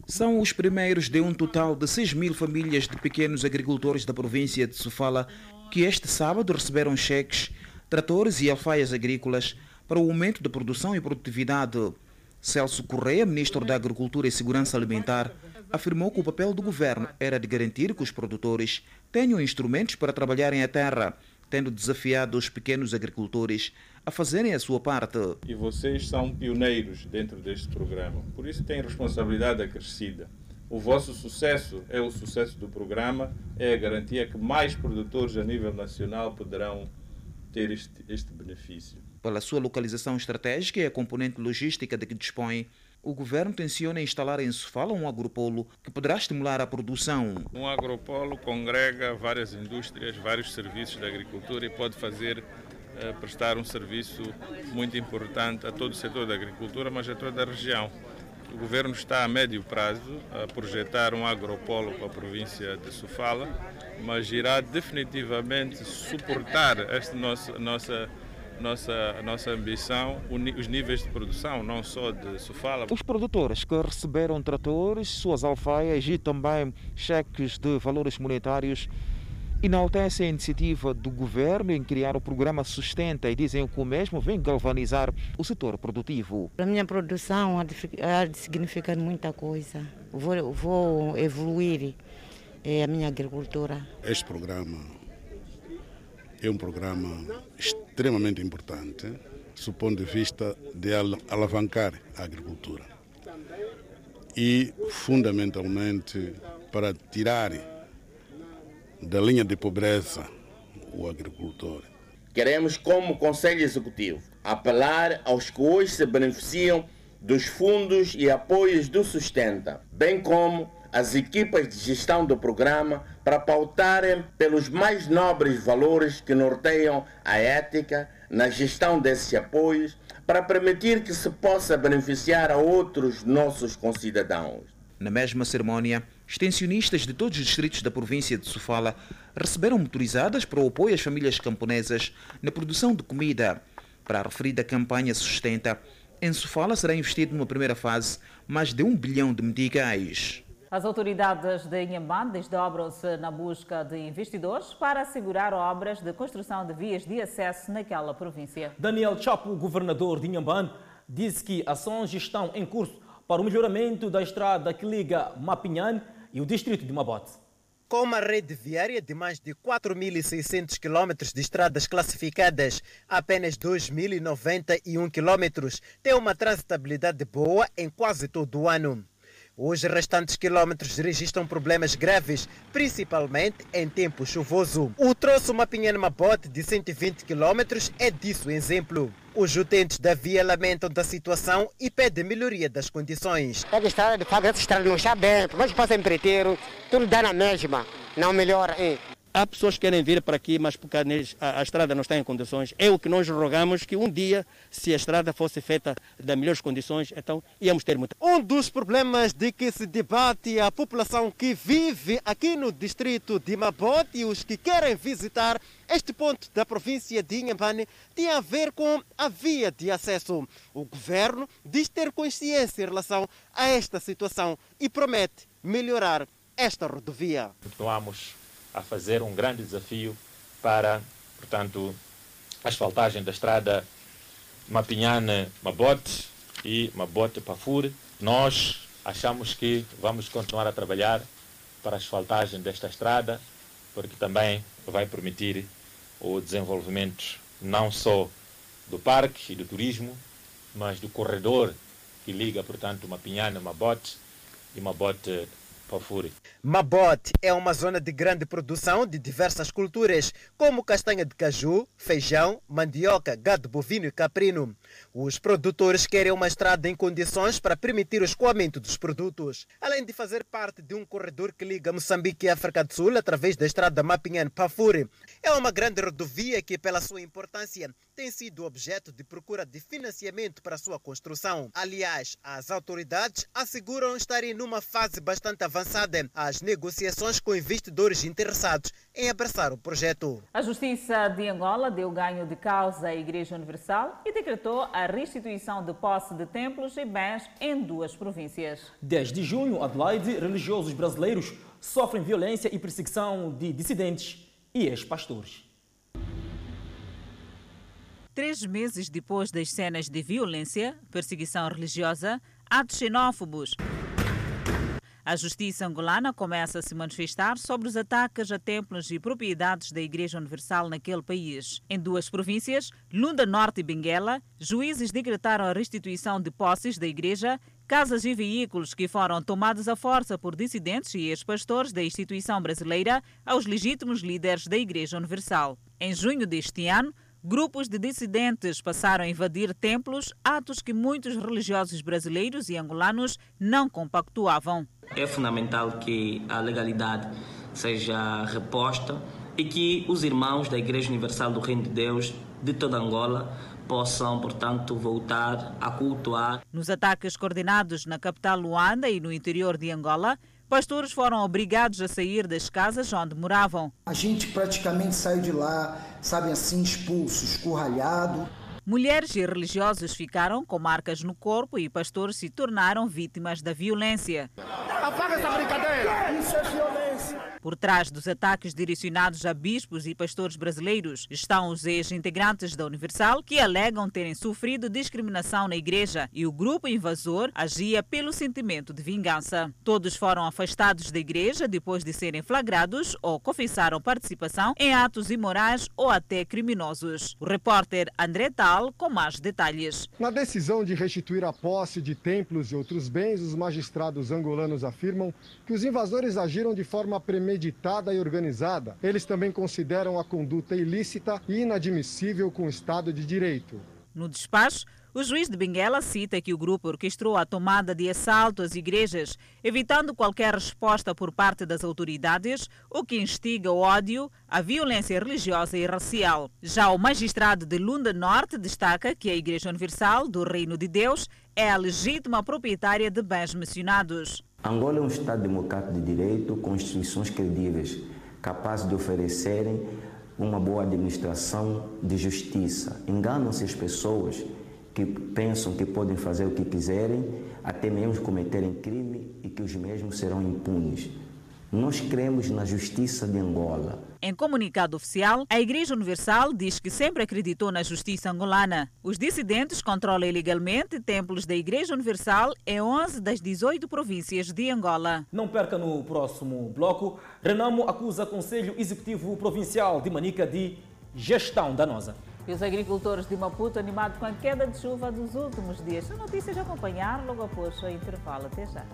São os primeiros de um total de 6 mil famílias de pequenos agricultores da província de Sofala que este sábado receberam cheques, tratores e alfaias agrícolas para o aumento da produção e produtividade. Celso Correia, ministro da Agricultura e Segurança Alimentar, afirmou que o papel do governo era de garantir que os produtores tenham instrumentos para trabalharem a terra, tendo desafiado os pequenos agricultores a fazerem a sua parte. E vocês são pioneiros dentro deste programa, por isso têm responsabilidade acrescida. O vosso sucesso é o sucesso do programa, é a garantia que mais produtores a nível nacional poderão ter este, este benefício. Pela sua localização estratégica e a componente logística de que dispõe, o governo tenciona instalar em Sofala um agropolo que poderá estimular a produção. Um agropolo congrega várias indústrias, vários serviços da agricultura e pode fazer eh, prestar um serviço muito importante a todo o setor da agricultura, mas a toda a região. O governo está a médio prazo a projetar um agropolo para a província de Sofala, mas irá definitivamente suportar esta nossa, nossa, nossa, nossa ambição, os níveis de produção, não só de Sofala. Os produtores que receberam tratores, suas alfaias e também cheques de valores monetários enaltece a iniciativa do governo em criar o programa Sustenta e dizem que o mesmo vem galvanizar o setor produtivo. A minha produção há de significar muita coisa. Vou, vou evoluir é, a minha agricultura. Este programa é um programa extremamente importante do ponto de vista de alavancar a agricultura e, fundamentalmente, para tirar da linha de pobreza o agricultor. Queremos, como Conselho Executivo, apelar aos que hoje se beneficiam dos fundos e apoios do Sustenta, bem como as equipas de gestão do programa para pautarem pelos mais nobres valores que norteiam a ética na gestão desses apoios para permitir que se possa beneficiar a outros nossos concidadãos. Na mesma cerimónia, extensionistas de todos os distritos da província de Sofala receberam motorizadas para o apoio às famílias camponesas na produção de comida. Para a referida campanha Sustenta, em Sofala será investido numa primeira fase mais de um bilhão de meticais. As autoridades de Inhambane desdobram-se na busca de investidores para assegurar obras de construção de vias de acesso naquela província. Daniel Chapo, governador de Inhambane, disse que ações estão em curso para o melhoramento da estrada que liga Mapinhane e o distrito de Mabote. Com uma rede viária de mais de 4.600 km de estradas classificadas, apenas 2.091 km têm uma transitabilidade boa em quase todo o ano. Os restantes quilômetros registram problemas graves, principalmente em tempo chuvoso. O troço Mapinhane-Mabote de 120 km é disso exemplo. Os utentes da via lamentam da situação e pedem melhoria das condições. É que estrada, de fato, essa estrada não está bem, mas passa empreiteiro, tudo dá na mesma, não melhora. Hein? Há pessoas que querem vir para aqui, mas porque a, a, estrada não está em condições. É o que nós rogamos que um dia, se a estrada fosse feita das melhores condições, então íamos ter muito. Um dos problemas de que se debate a população que vive aqui no distrito de Mabote e os que querem visitar este ponto da província de Inhambane tem a ver com a via de acesso. O governo diz ter consciência em relação a esta situação e promete melhorar esta rodovia. Continuamos a fazer um grande desafio para, portanto, a asfaltagem da estrada Mapinhane-Mabote e Mabote-Pafure. Nós achamos que vamos continuar a trabalhar para a asfaltagem desta estrada, porque também vai permitir o desenvolvimento não só do parque e do turismo, mas do corredor que liga, portanto, Mapinhane, Mabote e Mabote Mabote é uma zona de grande produção de diversas culturas, como castanha de caju, feijão, mandioca, gado bovino e caprino. Os produtores querem uma estrada em condições para permitir o escoamento dos produtos, além de fazer parte de um corredor que liga Moçambique e África do Sul através da estrada Mapinhane-Pafuri. É uma grande rodovia que, pela sua importância, tem sido objeto de procura de financiamento para sua construção. Aliás, as autoridades asseguram estarem numa fase bastante avançada as negociações com investidores interessados em abraçar o projeto. A Justiça de Angola deu ganho de causa à Igreja Universal e decretou a restituição de posse de templos e bens em duas províncias. Desde junho, Adelaide, religiosos brasileiros sofrem violência e perseguição de dissidentes e ex-pastores. Três meses depois das cenas de violência, perseguição religiosa, atos xenófobos, a justiça angolana começa a se manifestar sobre os ataques a templos e propriedades da Igreja Universal naquele país. Em duas províncias, Lunda Norte e Benguela, juízes decretaram a restituição de posses da Igreja casas e veículos que foram tomados à força por dissidentes e ex-pastores da instituição brasileira aos legítimos líderes da Igreja Universal. Em junho deste ano, Grupos de dissidentes passaram a invadir templos, atos que muitos religiosos brasileiros e angolanos não compactuavam. É fundamental que a legalidade seja reposta e que os irmãos da Igreja Universal do Reino de Deus de toda Angola possam, portanto, voltar a cultuar. Nos ataques coordenados na capital Luanda e no interior de Angola, pastores foram obrigados a sair das casas onde moravam. A gente praticamente saiu de lá, sabe assim, expulso, escurralhado. Mulheres e religiosos ficaram com marcas no corpo e pastores se tornaram vítimas da violência. Apaga essa brincadeira! Isso é violência! Por trás dos ataques direcionados a bispos e pastores brasileiros estão os ex-integrantes da Universal que alegam terem sofrido discriminação na igreja e o grupo invasor agia pelo sentimento de vingança. Todos foram afastados da igreja depois de serem flagrados ou confessaram participação em atos imorais ou até criminosos. O repórter André Tal com mais detalhes. Na decisão de restituir a posse de templos e outros bens, os magistrados angolanos afirmam que os invasores agiram de forma premeditada premeditada e organizada. Eles também consideram a conduta ilícita e inadmissível com o Estado de Direito. No despacho, o juiz de Benguela cita que o grupo orquestrou a tomada de assalto às igrejas, evitando qualquer resposta por parte das autoridades, o que instiga o ódio, a violência religiosa e racial. Já o magistrado de Lunda Norte destaca que a Igreja Universal do Reino de Deus é a legítima proprietária de bens mencionados. Angola é um Estado democrático de direito com instituições credíveis, capazes de oferecerem uma boa administração de justiça. Enganam-se as pessoas que pensam que podem fazer o que quiserem, até mesmo cometerem crime e que os mesmos serão impunes. Nós cremos na justiça de Angola. Em comunicado oficial, a Igreja Universal diz que sempre acreditou na justiça angolana. Os dissidentes controlam ilegalmente templos da Igreja Universal em 11 das 18 províncias de Angola. Não perca no próximo bloco. Renamo acusa Conselho Executivo Provincial de Manica de gestão danosa. E os agricultores de Maputo animados com a queda de chuva dos últimos dias. São notícias a acompanhar logo após o intervalo. Até já.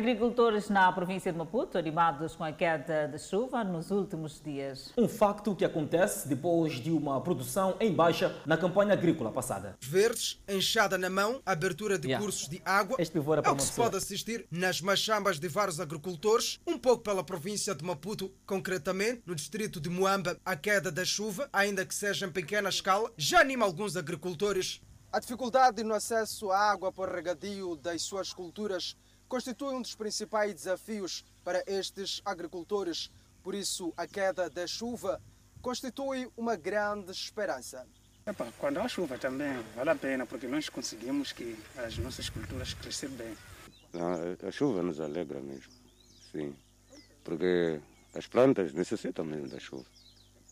Agricultores na província de Maputo animados com a queda de chuva nos últimos dias. Um facto que acontece depois de uma produção em baixa na campanha agrícola passada. Verdes, enxada na mão, abertura de Yeah. cursos de água. Este pivô era É para o que se pode assistir nas machambas de vários agricultores, um pouco pela província de Maputo, concretamente no distrito de Moamba. A queda da chuva, ainda que seja em pequena escala, já anima alguns agricultores. A dificuldade no acesso à água para regadio das suas culturas constitui um dos principais desafios para estes agricultores. Por isso, a queda da chuva constitui uma grande esperança. Epa, quando há chuva também vale a pena, porque nós conseguimos que as nossas culturas crescer bem. A, a chuva nos alegra mesmo, sim. Porque as plantas necessitam mesmo da chuva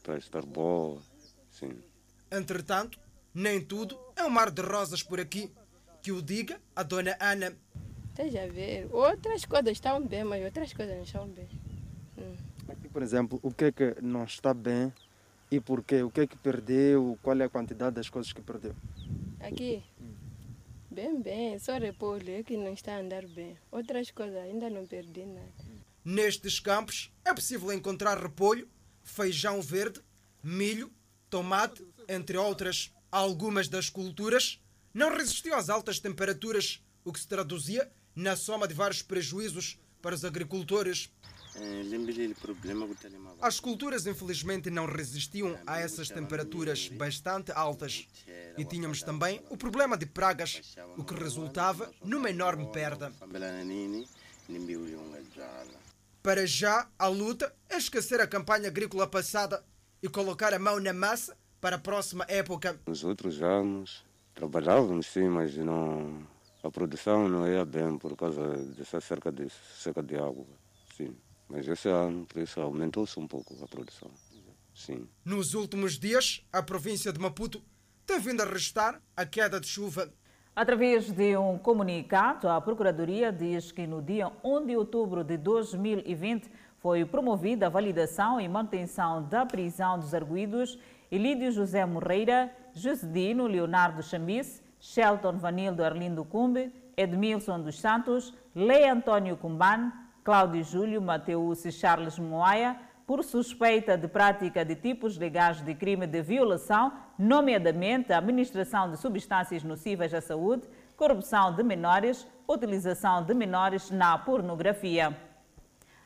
para estar boa, sim. Entretanto, nem tudo é um mar de rosas por aqui. Que o diga a dona Ana. Esteja a ver. Outras coisas estão bem, mas outras coisas não estão bem. Hum. Aqui, por exemplo, o que é que não está bem e porquê? O que é que perdeu? Qual é a quantidade das coisas que perdeu? Aqui, bem, bem. Só repolho é que não está a andar bem. Outras coisas ainda não perdi nada. Nestes campos é possível encontrar repolho, feijão verde, milho, tomate, entre outras. Algumas das culturas não resistiam às altas temperaturas, o que se traduzia na soma de vários prejuízos para os agricultores. As culturas, infelizmente, não resistiam a essas temperaturas bastante altas. E tínhamos também o problema de pragas, o que resultava numa enorme perda. Para já, a luta é esquecer a campanha agrícola passada e colocar a mão na massa para a próxima época. Nos outros anos trabalhávamos sim, mas não, a produção não ia bem por causa dessa cerca de, cerca de água, sim. Mas esse ano, por isso, aumentou-se um pouco a produção, sim. Nos últimos dias, a província de Maputo tem vindo a restar a queda de chuva. Através de um comunicado, a Procuradoria diz que no dia 1 de outubro de 2020 foi promovida a validação e manutenção da prisão dos arguídos Elídio José Moreira, Josedino Leonardo Chamice, Shelton Vanildo Arlindo Cumbe, Edmilson dos Santos, Lei Antônio Cumban, Cláudio Júlio Mateus Charles Moaia, por suspeita de prática de tipos legais de crime de violação, nomeadamente a administração de substâncias nocivas à saúde, corrupção de menores, utilização de menores na pornografia.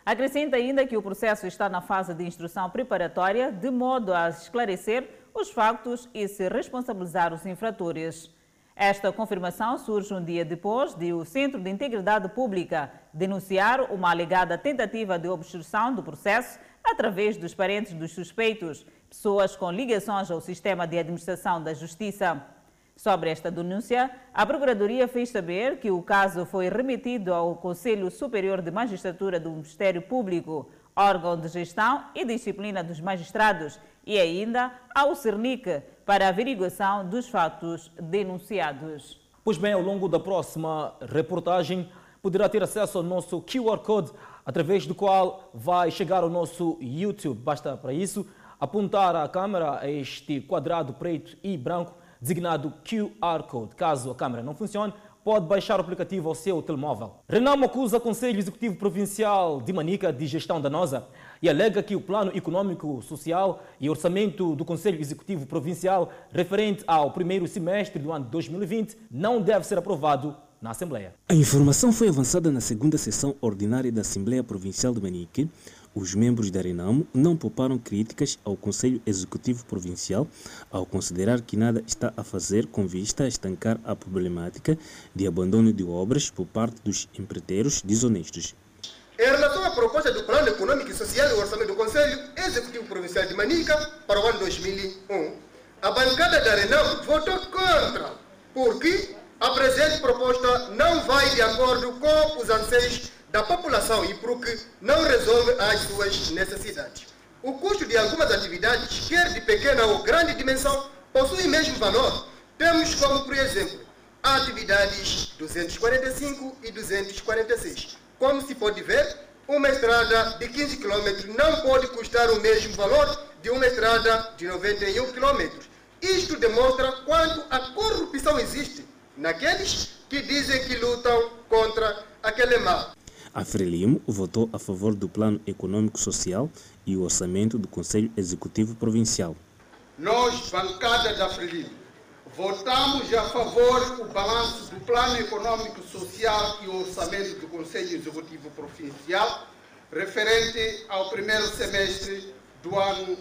Acrescenta ainda que o processo está na fase de instrução preparatória, de modo a esclarecer os factos e se responsabilizar os infratores. Esta confirmação surge um dia depois de o Centro de Integridade Pública denunciar uma alegada tentativa de obstrução do processo através dos parentes dos suspeitos, pessoas com ligações ao sistema de administração da Justiça. Sobre esta denúncia, a Procuradoria fez saber que o caso foi remetido ao Conselho Superior de Magistratura do Ministério Público, órgão de gestão e disciplina dos magistrados, e ainda ao CERNIC, para averiguação dos fatos denunciados. Pois bem, ao longo da próxima reportagem, poderá ter acesso ao nosso QR Code, através do qual vai chegar ao nosso YouTube. Basta para isso apontar a câmera a este quadrado preto e branco designado QR Code. Caso a câmera não funcione, pode baixar o aplicativo ao seu telemóvel. Renamo acusa o Conselho Executivo Provincial de Manica de Gestão Danosa e alega que o Plano Econômico, Social e Orçamento do Conselho Executivo Provincial referente ao primeiro semestre do ano de 2020 não deve ser aprovado na Assembleia. A informação foi avançada na segunda sessão ordinária da Assembleia Provincial de Manique. Os membros da Renamo não pouparam críticas ao Conselho Executivo Provincial ao considerar que nada está a fazer com vista a estancar a problemática de abandono de obras por parte dos empreiteiros desonestos. Em relação à proposta do Plano Econômico e Social e Orçamento do Conselho Executivo Provincial de Manica para o ano 2001, a bancada da Renamo votou contra, porque a presente proposta não vai de acordo com os anseios da população e porque não resolve as suas necessidades. O custo de algumas atividades, quer de pequena ou grande dimensão, possui o mesmo valor. Temos como, por exemplo, atividades 245 e 246. Como se pode ver, uma estrada de 15 km não pode custar o mesmo valor de uma estrada de 91 km. Isto demonstra quanto a corrupção existe naqueles que dizem que lutam contra aquele mal. A Frelimo votou a favor do Plano Econômico Social e o orçamento do Conselho Executivo Provincial. Nós, bancada da Frelimo, votamos a favor do balanço do Plano Econômico Social e o orçamento do Conselho Executivo Provincial referente ao primeiro semestre do ano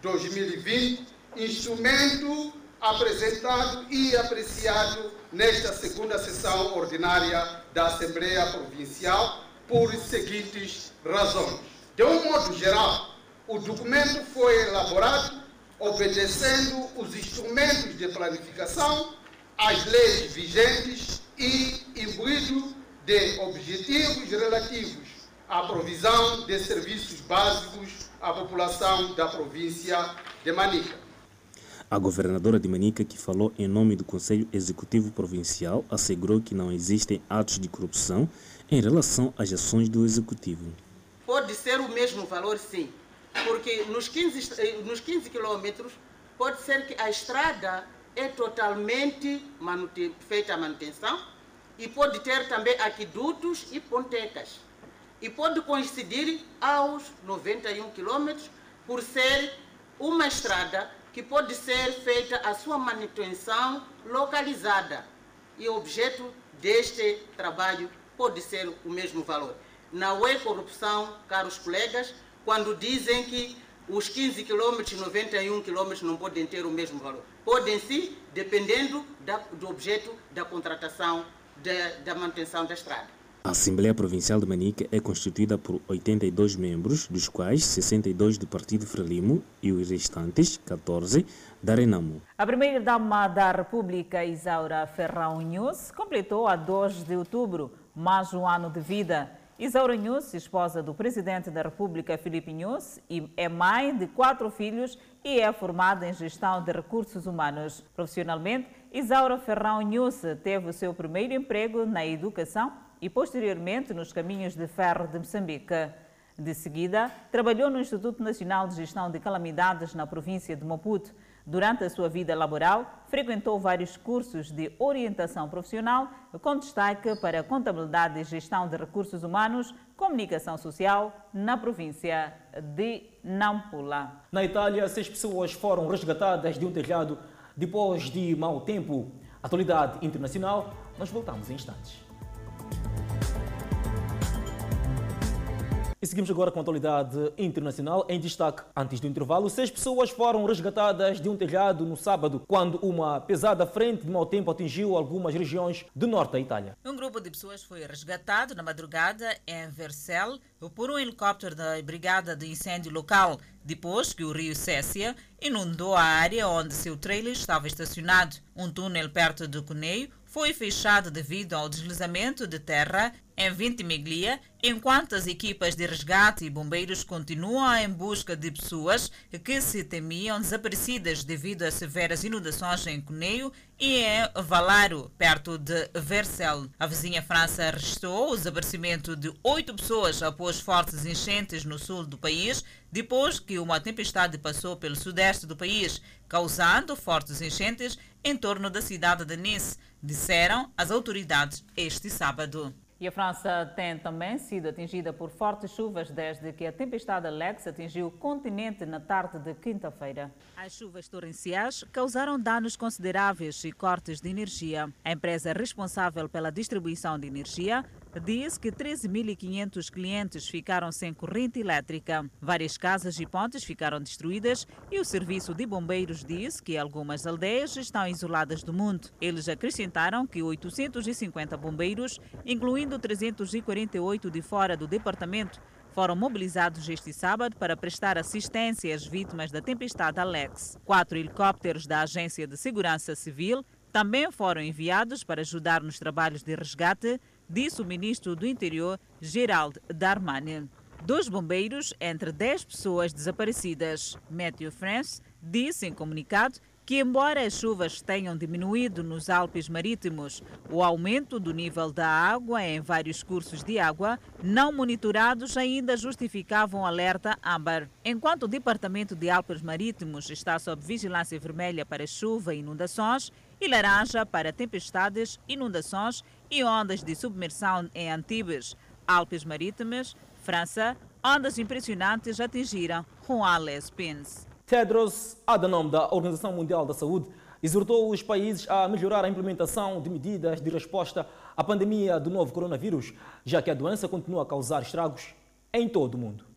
2020, instrumento apresentado e apreciado nesta segunda sessão ordinária da Assembleia Provincial por seguintes razões. De um modo geral, o documento foi elaborado obedecendo os instrumentos de planificação, as leis vigentes e imbuído de objetivos relativos à provisão de serviços básicos à população da província de Manica. A governadora de Manica, que falou em nome do Conselho Executivo Provincial, assegurou que não existem atos de corrupção em relação às ações do Executivo. Pode ser o mesmo valor, sim, porque nos 15, eh, nos 15 quilômetros pode ser que a estrada é totalmente manute, feita a manutenção e pode ter também aquedutos e pontecas. E pode coincidir aos 91 quilômetros por ser uma estrada que pode ser feita a sua manutenção localizada. E objeto deste trabalho pode ser o mesmo valor. Não é corrupção, caros colegas, quando dizem que os 15 quilômetros, 91 quilômetros não podem ter o mesmo valor. Podem sim, dependendo da, do objeto da contratação de, da manutenção da estrada. A Assembleia Provincial de Manica é constituída por 82 membros, dos quais 62 do Partido Frelimo e os restantes 14 da Renamo. A primeira-dama da República, Isaura Ferrão Nhus, completou a 2 de outubro mais um ano de vida. Isaura Nhus, esposa do presidente da República, Filipe Nhus, é mãe de quatro filhos e é formada em gestão de recursos humanos. Profissionalmente, Isaura Ferrão Nhus teve o seu primeiro emprego na educação e posteriormente nos caminhos de ferro de Moçambique. De seguida, trabalhou no Instituto Nacional de Gestão de Calamidades na província de Maputo. Durante a sua vida laboral, frequentou vários cursos de orientação profissional, com destaque para contabilidade e gestão de recursos humanos, comunicação social, na província de Nampula. Na Itália, seis pessoas foram resgatadas de um telhado depois de mau tempo. Atualidade internacional, nós voltamos em instantes. E seguimos agora com a atualidade internacional. Em destaque, antes do intervalo, seis pessoas foram resgatadas de um telhado no sábado, quando uma pesada frente de mau tempo atingiu algumas regiões do norte da Itália. Um grupo de pessoas foi resgatado na madrugada em Vercel por um helicóptero da Brigada de Incêndio local, depois que o rio Cécia inundou a área onde seu trailer estava estacionado. Um túnel perto do Cuneio foi fechado devido ao deslizamento de terra em Ventimiglia, enquanto as equipas de resgate e bombeiros continuam em busca de pessoas que se temiam desaparecidas devido a severas inundações em Cuneio e em Valaro, perto de Vercel. A vizinha França registrou o desaparecimento de oito pessoas após fortes enchentes no sul do país, depois que uma tempestade passou pelo sudeste do país, causando fortes enchentes em torno da cidade de Nice, disseram as autoridades este sábado. E a França tem também sido atingida por fortes chuvas desde que a tempestade Alex atingiu o continente na tarde de quinta-feira. As chuvas torrenciais causaram danos consideráveis e cortes de energia. A empresa responsável pela distribuição de energia diz que 13.500 clientes ficaram sem corrente elétrica. Várias casas e pontes ficaram destruídas e o serviço de bombeiros diz que algumas aldeias estão isoladas do mundo. Eles acrescentaram que 850 bombeiros, incluindo 348 de fora do departamento, foram mobilizados este sábado para prestar assistência às vítimas da tempestade Alex. Quatro helicópteros da Agência de Segurança Civil também foram enviados para ajudar nos trabalhos de resgate disse o ministro do Interior, Gerald Darmanin. Dois bombeiros entre 10 pessoas desaparecidas. Matthew France disse em comunicado que, embora as chuvas tenham diminuído nos Alpes Marítimos, o aumento do nível da água em vários cursos de água não monitorados ainda justificavam um alerta AMBER. Enquanto o Departamento de Alpes Marítimos está sob vigilância vermelha para chuva e inundações e laranja para tempestades, inundações e ondas de submersão em Antibes. Alpes Marítimas, França, ondas impressionantes atingiram Juan Pins. Tedros Adhanom, da Organização Mundial da Saúde, exortou os países a melhorar a implementação de medidas de resposta à pandemia do novo coronavírus, já que a doença continua a causar estragos em todo o mundo.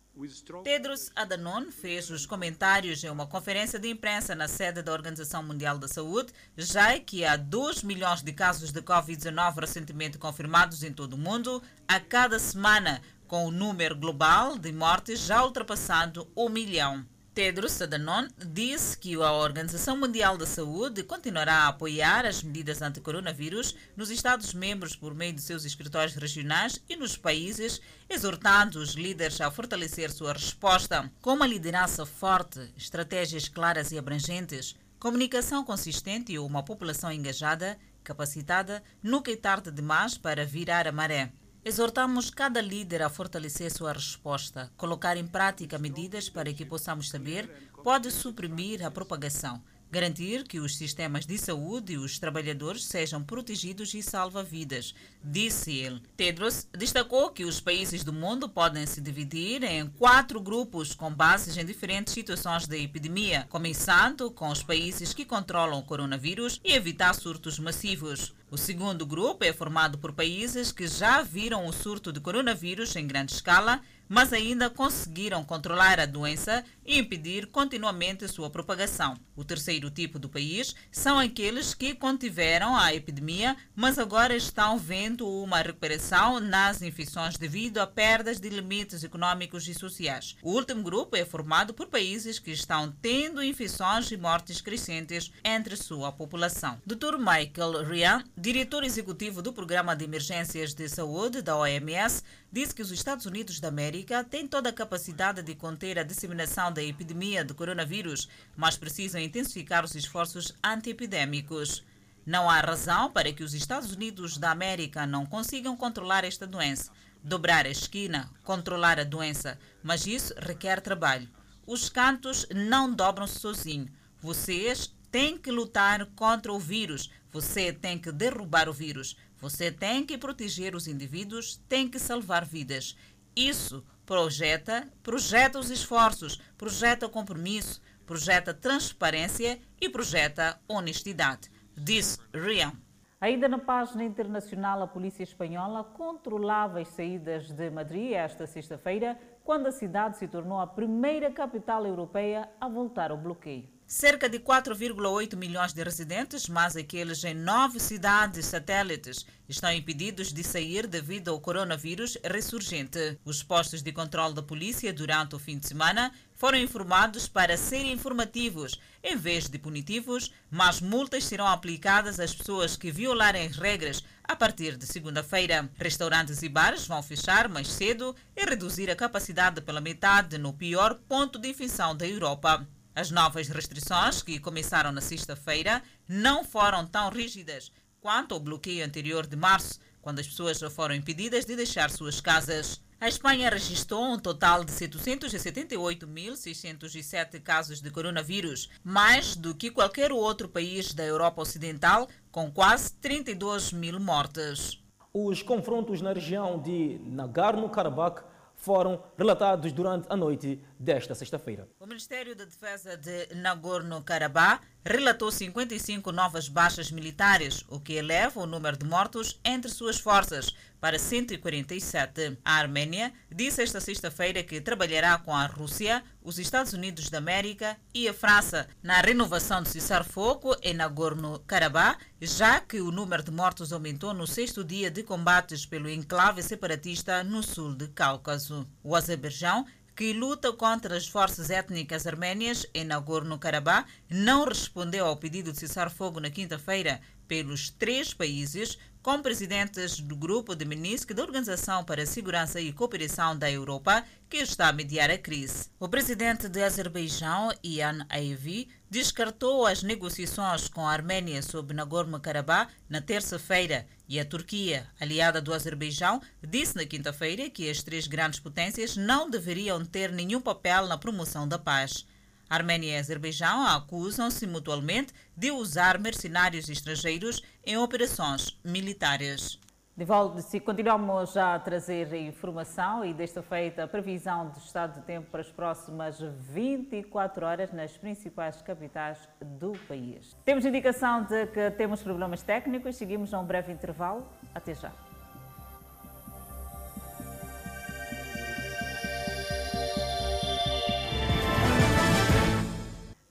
Tedros Adhanom fez os comentários em uma conferência de imprensa na sede da Organização Mundial da Saúde, já que há 2 milhões de casos de Covid-19 recentemente confirmados em todo o mundo a cada semana, com o número global de mortes já ultrapassando um milhão. Tedros Adhanom disse que a Organização Mundial da Saúde continuará a apoiar as medidas anti-coronavírus nos Estados-membros por meio de seus escritórios regionais e nos países, exortando os líderes a fortalecer sua resposta. Com uma liderança forte, estratégias claras e abrangentes, comunicação consistente e uma população engajada, capacitada, nunca é tarde demais para virar a maré. Exortamos cada líder a fortalecer sua resposta, colocar em prática medidas para que possamos saber pode suprimir a propagação garantir que os sistemas de saúde e os trabalhadores sejam protegidos e salva vidas, disse ele. Tedros destacou que os países do mundo podem se dividir em quatro grupos com bases em diferentes situações da epidemia, começando com os países que controlam o coronavírus e evitar surtos massivos. O segundo grupo é formado por países que já viram o surto de coronavírus em grande escala mas ainda conseguiram controlar a doença e impedir continuamente sua propagação. O terceiro tipo do país são aqueles que contiveram a epidemia, mas agora estão vendo uma recuperação nas infecções devido a perdas de limites econômicos e sociais. O último grupo é formado por países que estão tendo infecções e mortes crescentes entre sua população. Dr. Michael Ryan, diretor executivo do Programa de Emergências de Saúde da OMS, disse que os Estados Unidos da América têm toda a capacidade de conter a disseminação da epidemia do coronavírus, mas precisam intensificar os esforços antiepidêmicos. Não há razão para que os Estados Unidos da América não consigam controlar esta doença, dobrar a esquina, controlar a doença, mas isso requer trabalho. Os cantos não dobram-se sozinhos. Vocês têm que lutar contra o vírus, você tem que derrubar o vírus. Você tem que proteger os indivíduos, tem que salvar vidas. Isso projeta, projeta os esforços, projeta compromisso, projeta transparência e projeta honestidade, diz Rian. Ainda na página internacional, a polícia espanhola controlava as saídas de Madrid esta sexta-feira, quando a cidade se tornou a primeira capital europeia a voltar ao bloqueio. Cerca de 4,8 milhões de residentes, mais aqueles em nove cidades satélites, estão impedidos de sair devido ao coronavírus ressurgente. Os postos de controle da polícia durante o fim de semana foram informados para serem informativos em vez de punitivos, mas multas serão aplicadas às pessoas que violarem as regras a partir de segunda-feira. Restaurantes e bares vão fechar mais cedo e reduzir a capacidade pela metade no pior ponto de infecção da Europa. As novas restrições, que começaram na sexta-feira, não foram tão rígidas quanto o bloqueio anterior de março, quando as pessoas foram impedidas de deixar suas casas. A Espanha registrou um total de 778.607 casos de coronavírus, mais do que qualquer outro país da Europa Ocidental, com quase 32 mil mortes. Os confrontos na região de Nagorno-Karabakh foram relatados durante a noite desta sexta-feira. O Ministério da Defesa de Nagorno-Karabakh relatou 55 novas baixas militares, o que eleva o número de mortos entre suas forças para 147. A Arménia disse esta sexta-feira que trabalhará com a Rússia, os Estados Unidos da América e a França na renovação do cessar-fogo em Nagorno-Karabakh, já que o número de mortos aumentou no sexto dia de combates pelo enclave separatista no sul de Cáucaso. O Azerbaijão que luta contra as forças étnicas arménias em Nagorno-Karabakh, não respondeu ao pedido de cessar fogo na quinta-feira pelos três países com presidentes do grupo de Minsk da Organização para a Segurança e Cooperação da Europa, que está a mediar a crise. O presidente de Azerbaijão, Ian Aivi, descartou as negociações com a Arménia sobre Nagorno-Karabakh na terça-feira e a Turquia, aliada do Azerbaijão, disse na quinta-feira que as três grandes potências não deveriam ter nenhum papel na promoção da paz. Arménia e Azerbaijão acusam-se mutualmente de usar mercenários estrangeiros em operações militares. De volta, se continuamos a trazer informação e desta feita a previsão do estado de tempo para as próximas 24 horas nas principais capitais do país. Temos indicação de que temos problemas técnicos, seguimos a um breve intervalo. Até já.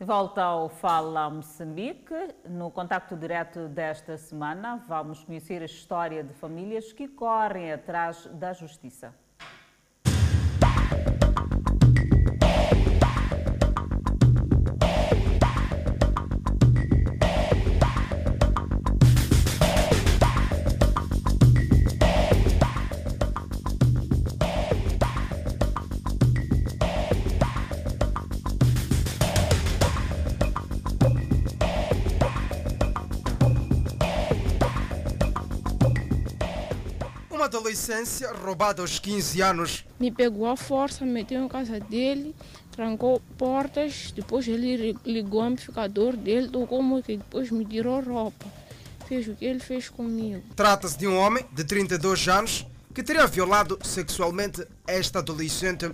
Volta ao Fala Moçambique, no contacto direto desta semana, vamos conhecer a história de famílias que correm atrás da justiça. Adolescência roubada aos 15 anos. Me pegou à força, meteu em casa dele, trancou portas, depois ele ligou o amplificador dele, tocou música e depois me tirou roupa. Fez o que ele fez comigo. Trata-se de um homem de 32 anos que teria violado sexualmente esta adolescente.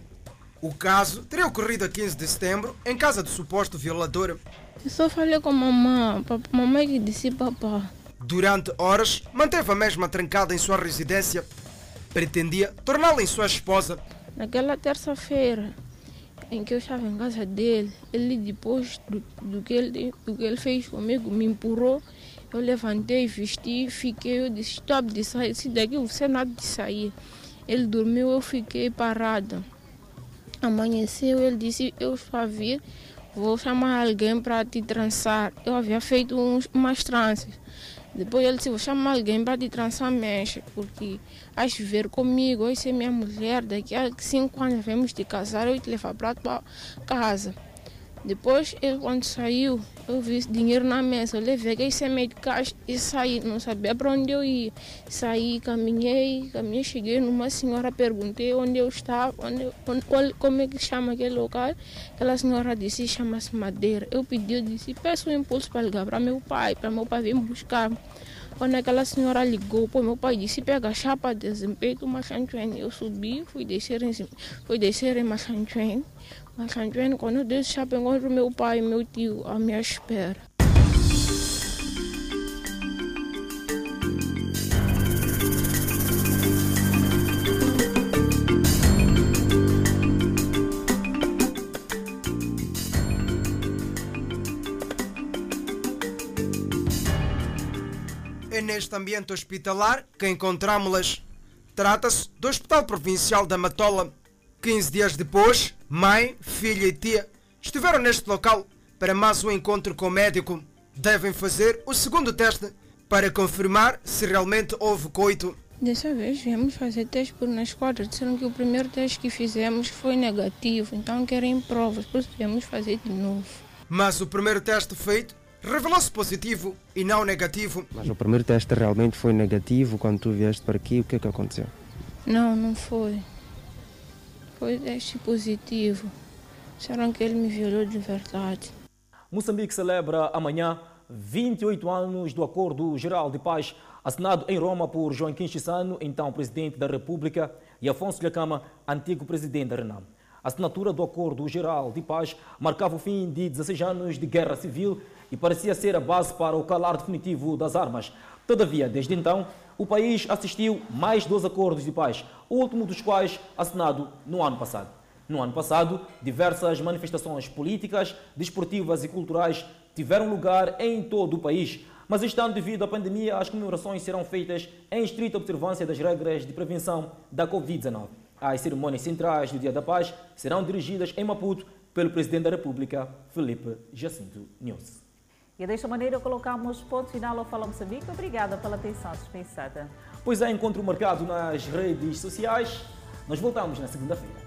O caso teria ocorrido a 15 de setembro em casa do suposto violador. Eu só falei com a mamãe, mamãe que disse papá. Durante horas, manteve a mesma trancada em sua residência. Pretendia torná-la em sua esposa. Naquela terça-feira em que eu estava em casa dele, ele depois do, do, que ele, do que ele fez comigo, me empurrou. Eu levantei, vesti, fiquei, eu disse, stop de sair, se daqui você nada de sair. Ele dormiu, eu fiquei parada. Amanheceu, ele disse, eu a vir, vou chamar alguém para te trançar. Eu havia feito uns, umas tranças. Depois ele disse, vou chamar alguém para te trançar mexe, porque vais viver comigo, hoje é minha mulher, daqui a cinco anos vamos te casar, eu te levar para casa. Depois, ele quando saiu, eu vi dinheiro na mesa, eu levei aquele semente de caixa e saí, não sabia para onde eu ia. Saí, caminhei, caminhei, cheguei numa senhora, perguntei onde eu estava, onde, onde, como é que chama aquele local. Aquela senhora disse, chama-se Madeira. Eu pedi, eu disse, peço um impulso para ligar para meu pai, para meu pai vir buscar. Quando aquela senhora ligou, pô, meu pai disse, pega chapa de desempenho do Machanchuene. Eu subi, fui descer em, fui descer em Machanchuene. Machanchuene, quando eu desci chapa, encontro meu pai e meu tio à minha espera. Neste ambiente hospitalar que encontramos-las. Trata-se do Hospital Provincial da Matola. 15 dias depois, mãe, filha e tia estiveram neste local para mais um encontro com o médico. Devem fazer o segundo teste para confirmar se realmente houve coito. Dessa vez viemos fazer teste por na esquadra. Disseram que o primeiro teste que fizemos foi negativo, então querem provas, por isso viemos fazer de novo. Mas o primeiro teste feito revelou-se positivo e não negativo. Mas o primeiro teste realmente foi negativo. Quando tu vieste para aqui, o que é que aconteceu? Não, não foi. Foi teste positivo. Disseram que ele me violou de verdade. Moçambique celebra amanhã 28 anos do Acordo Geral de Paz assinado em Roma por Joaquim Chissano, então presidente da República, e Afonso Lhacama, antigo presidente da Renam. A assinatura do Acordo Geral de Paz marcava o fim de 16 anos de guerra civil e parecia ser a base para o calar definitivo das armas. Todavia, desde então, o país assistiu mais dois acordos de paz, o último dos quais assinado no ano passado. No ano passado, diversas manifestações políticas, desportivas e culturais tiveram lugar em todo o país, mas este ano, devido à pandemia, as comemorações serão feitas em estrita observância das regras de prevenção da Covid-19. As cerimônias centrais do Dia da Paz serão dirigidas em Maputo pelo Presidente da República, Felipe Jacinto Nunes. E desta maneira colocamos ponto final ao Fala Moçambique. Obrigada pela atenção dispensada. Pois é, encontro marcado nas redes sociais. Nós voltamos na segunda-feira.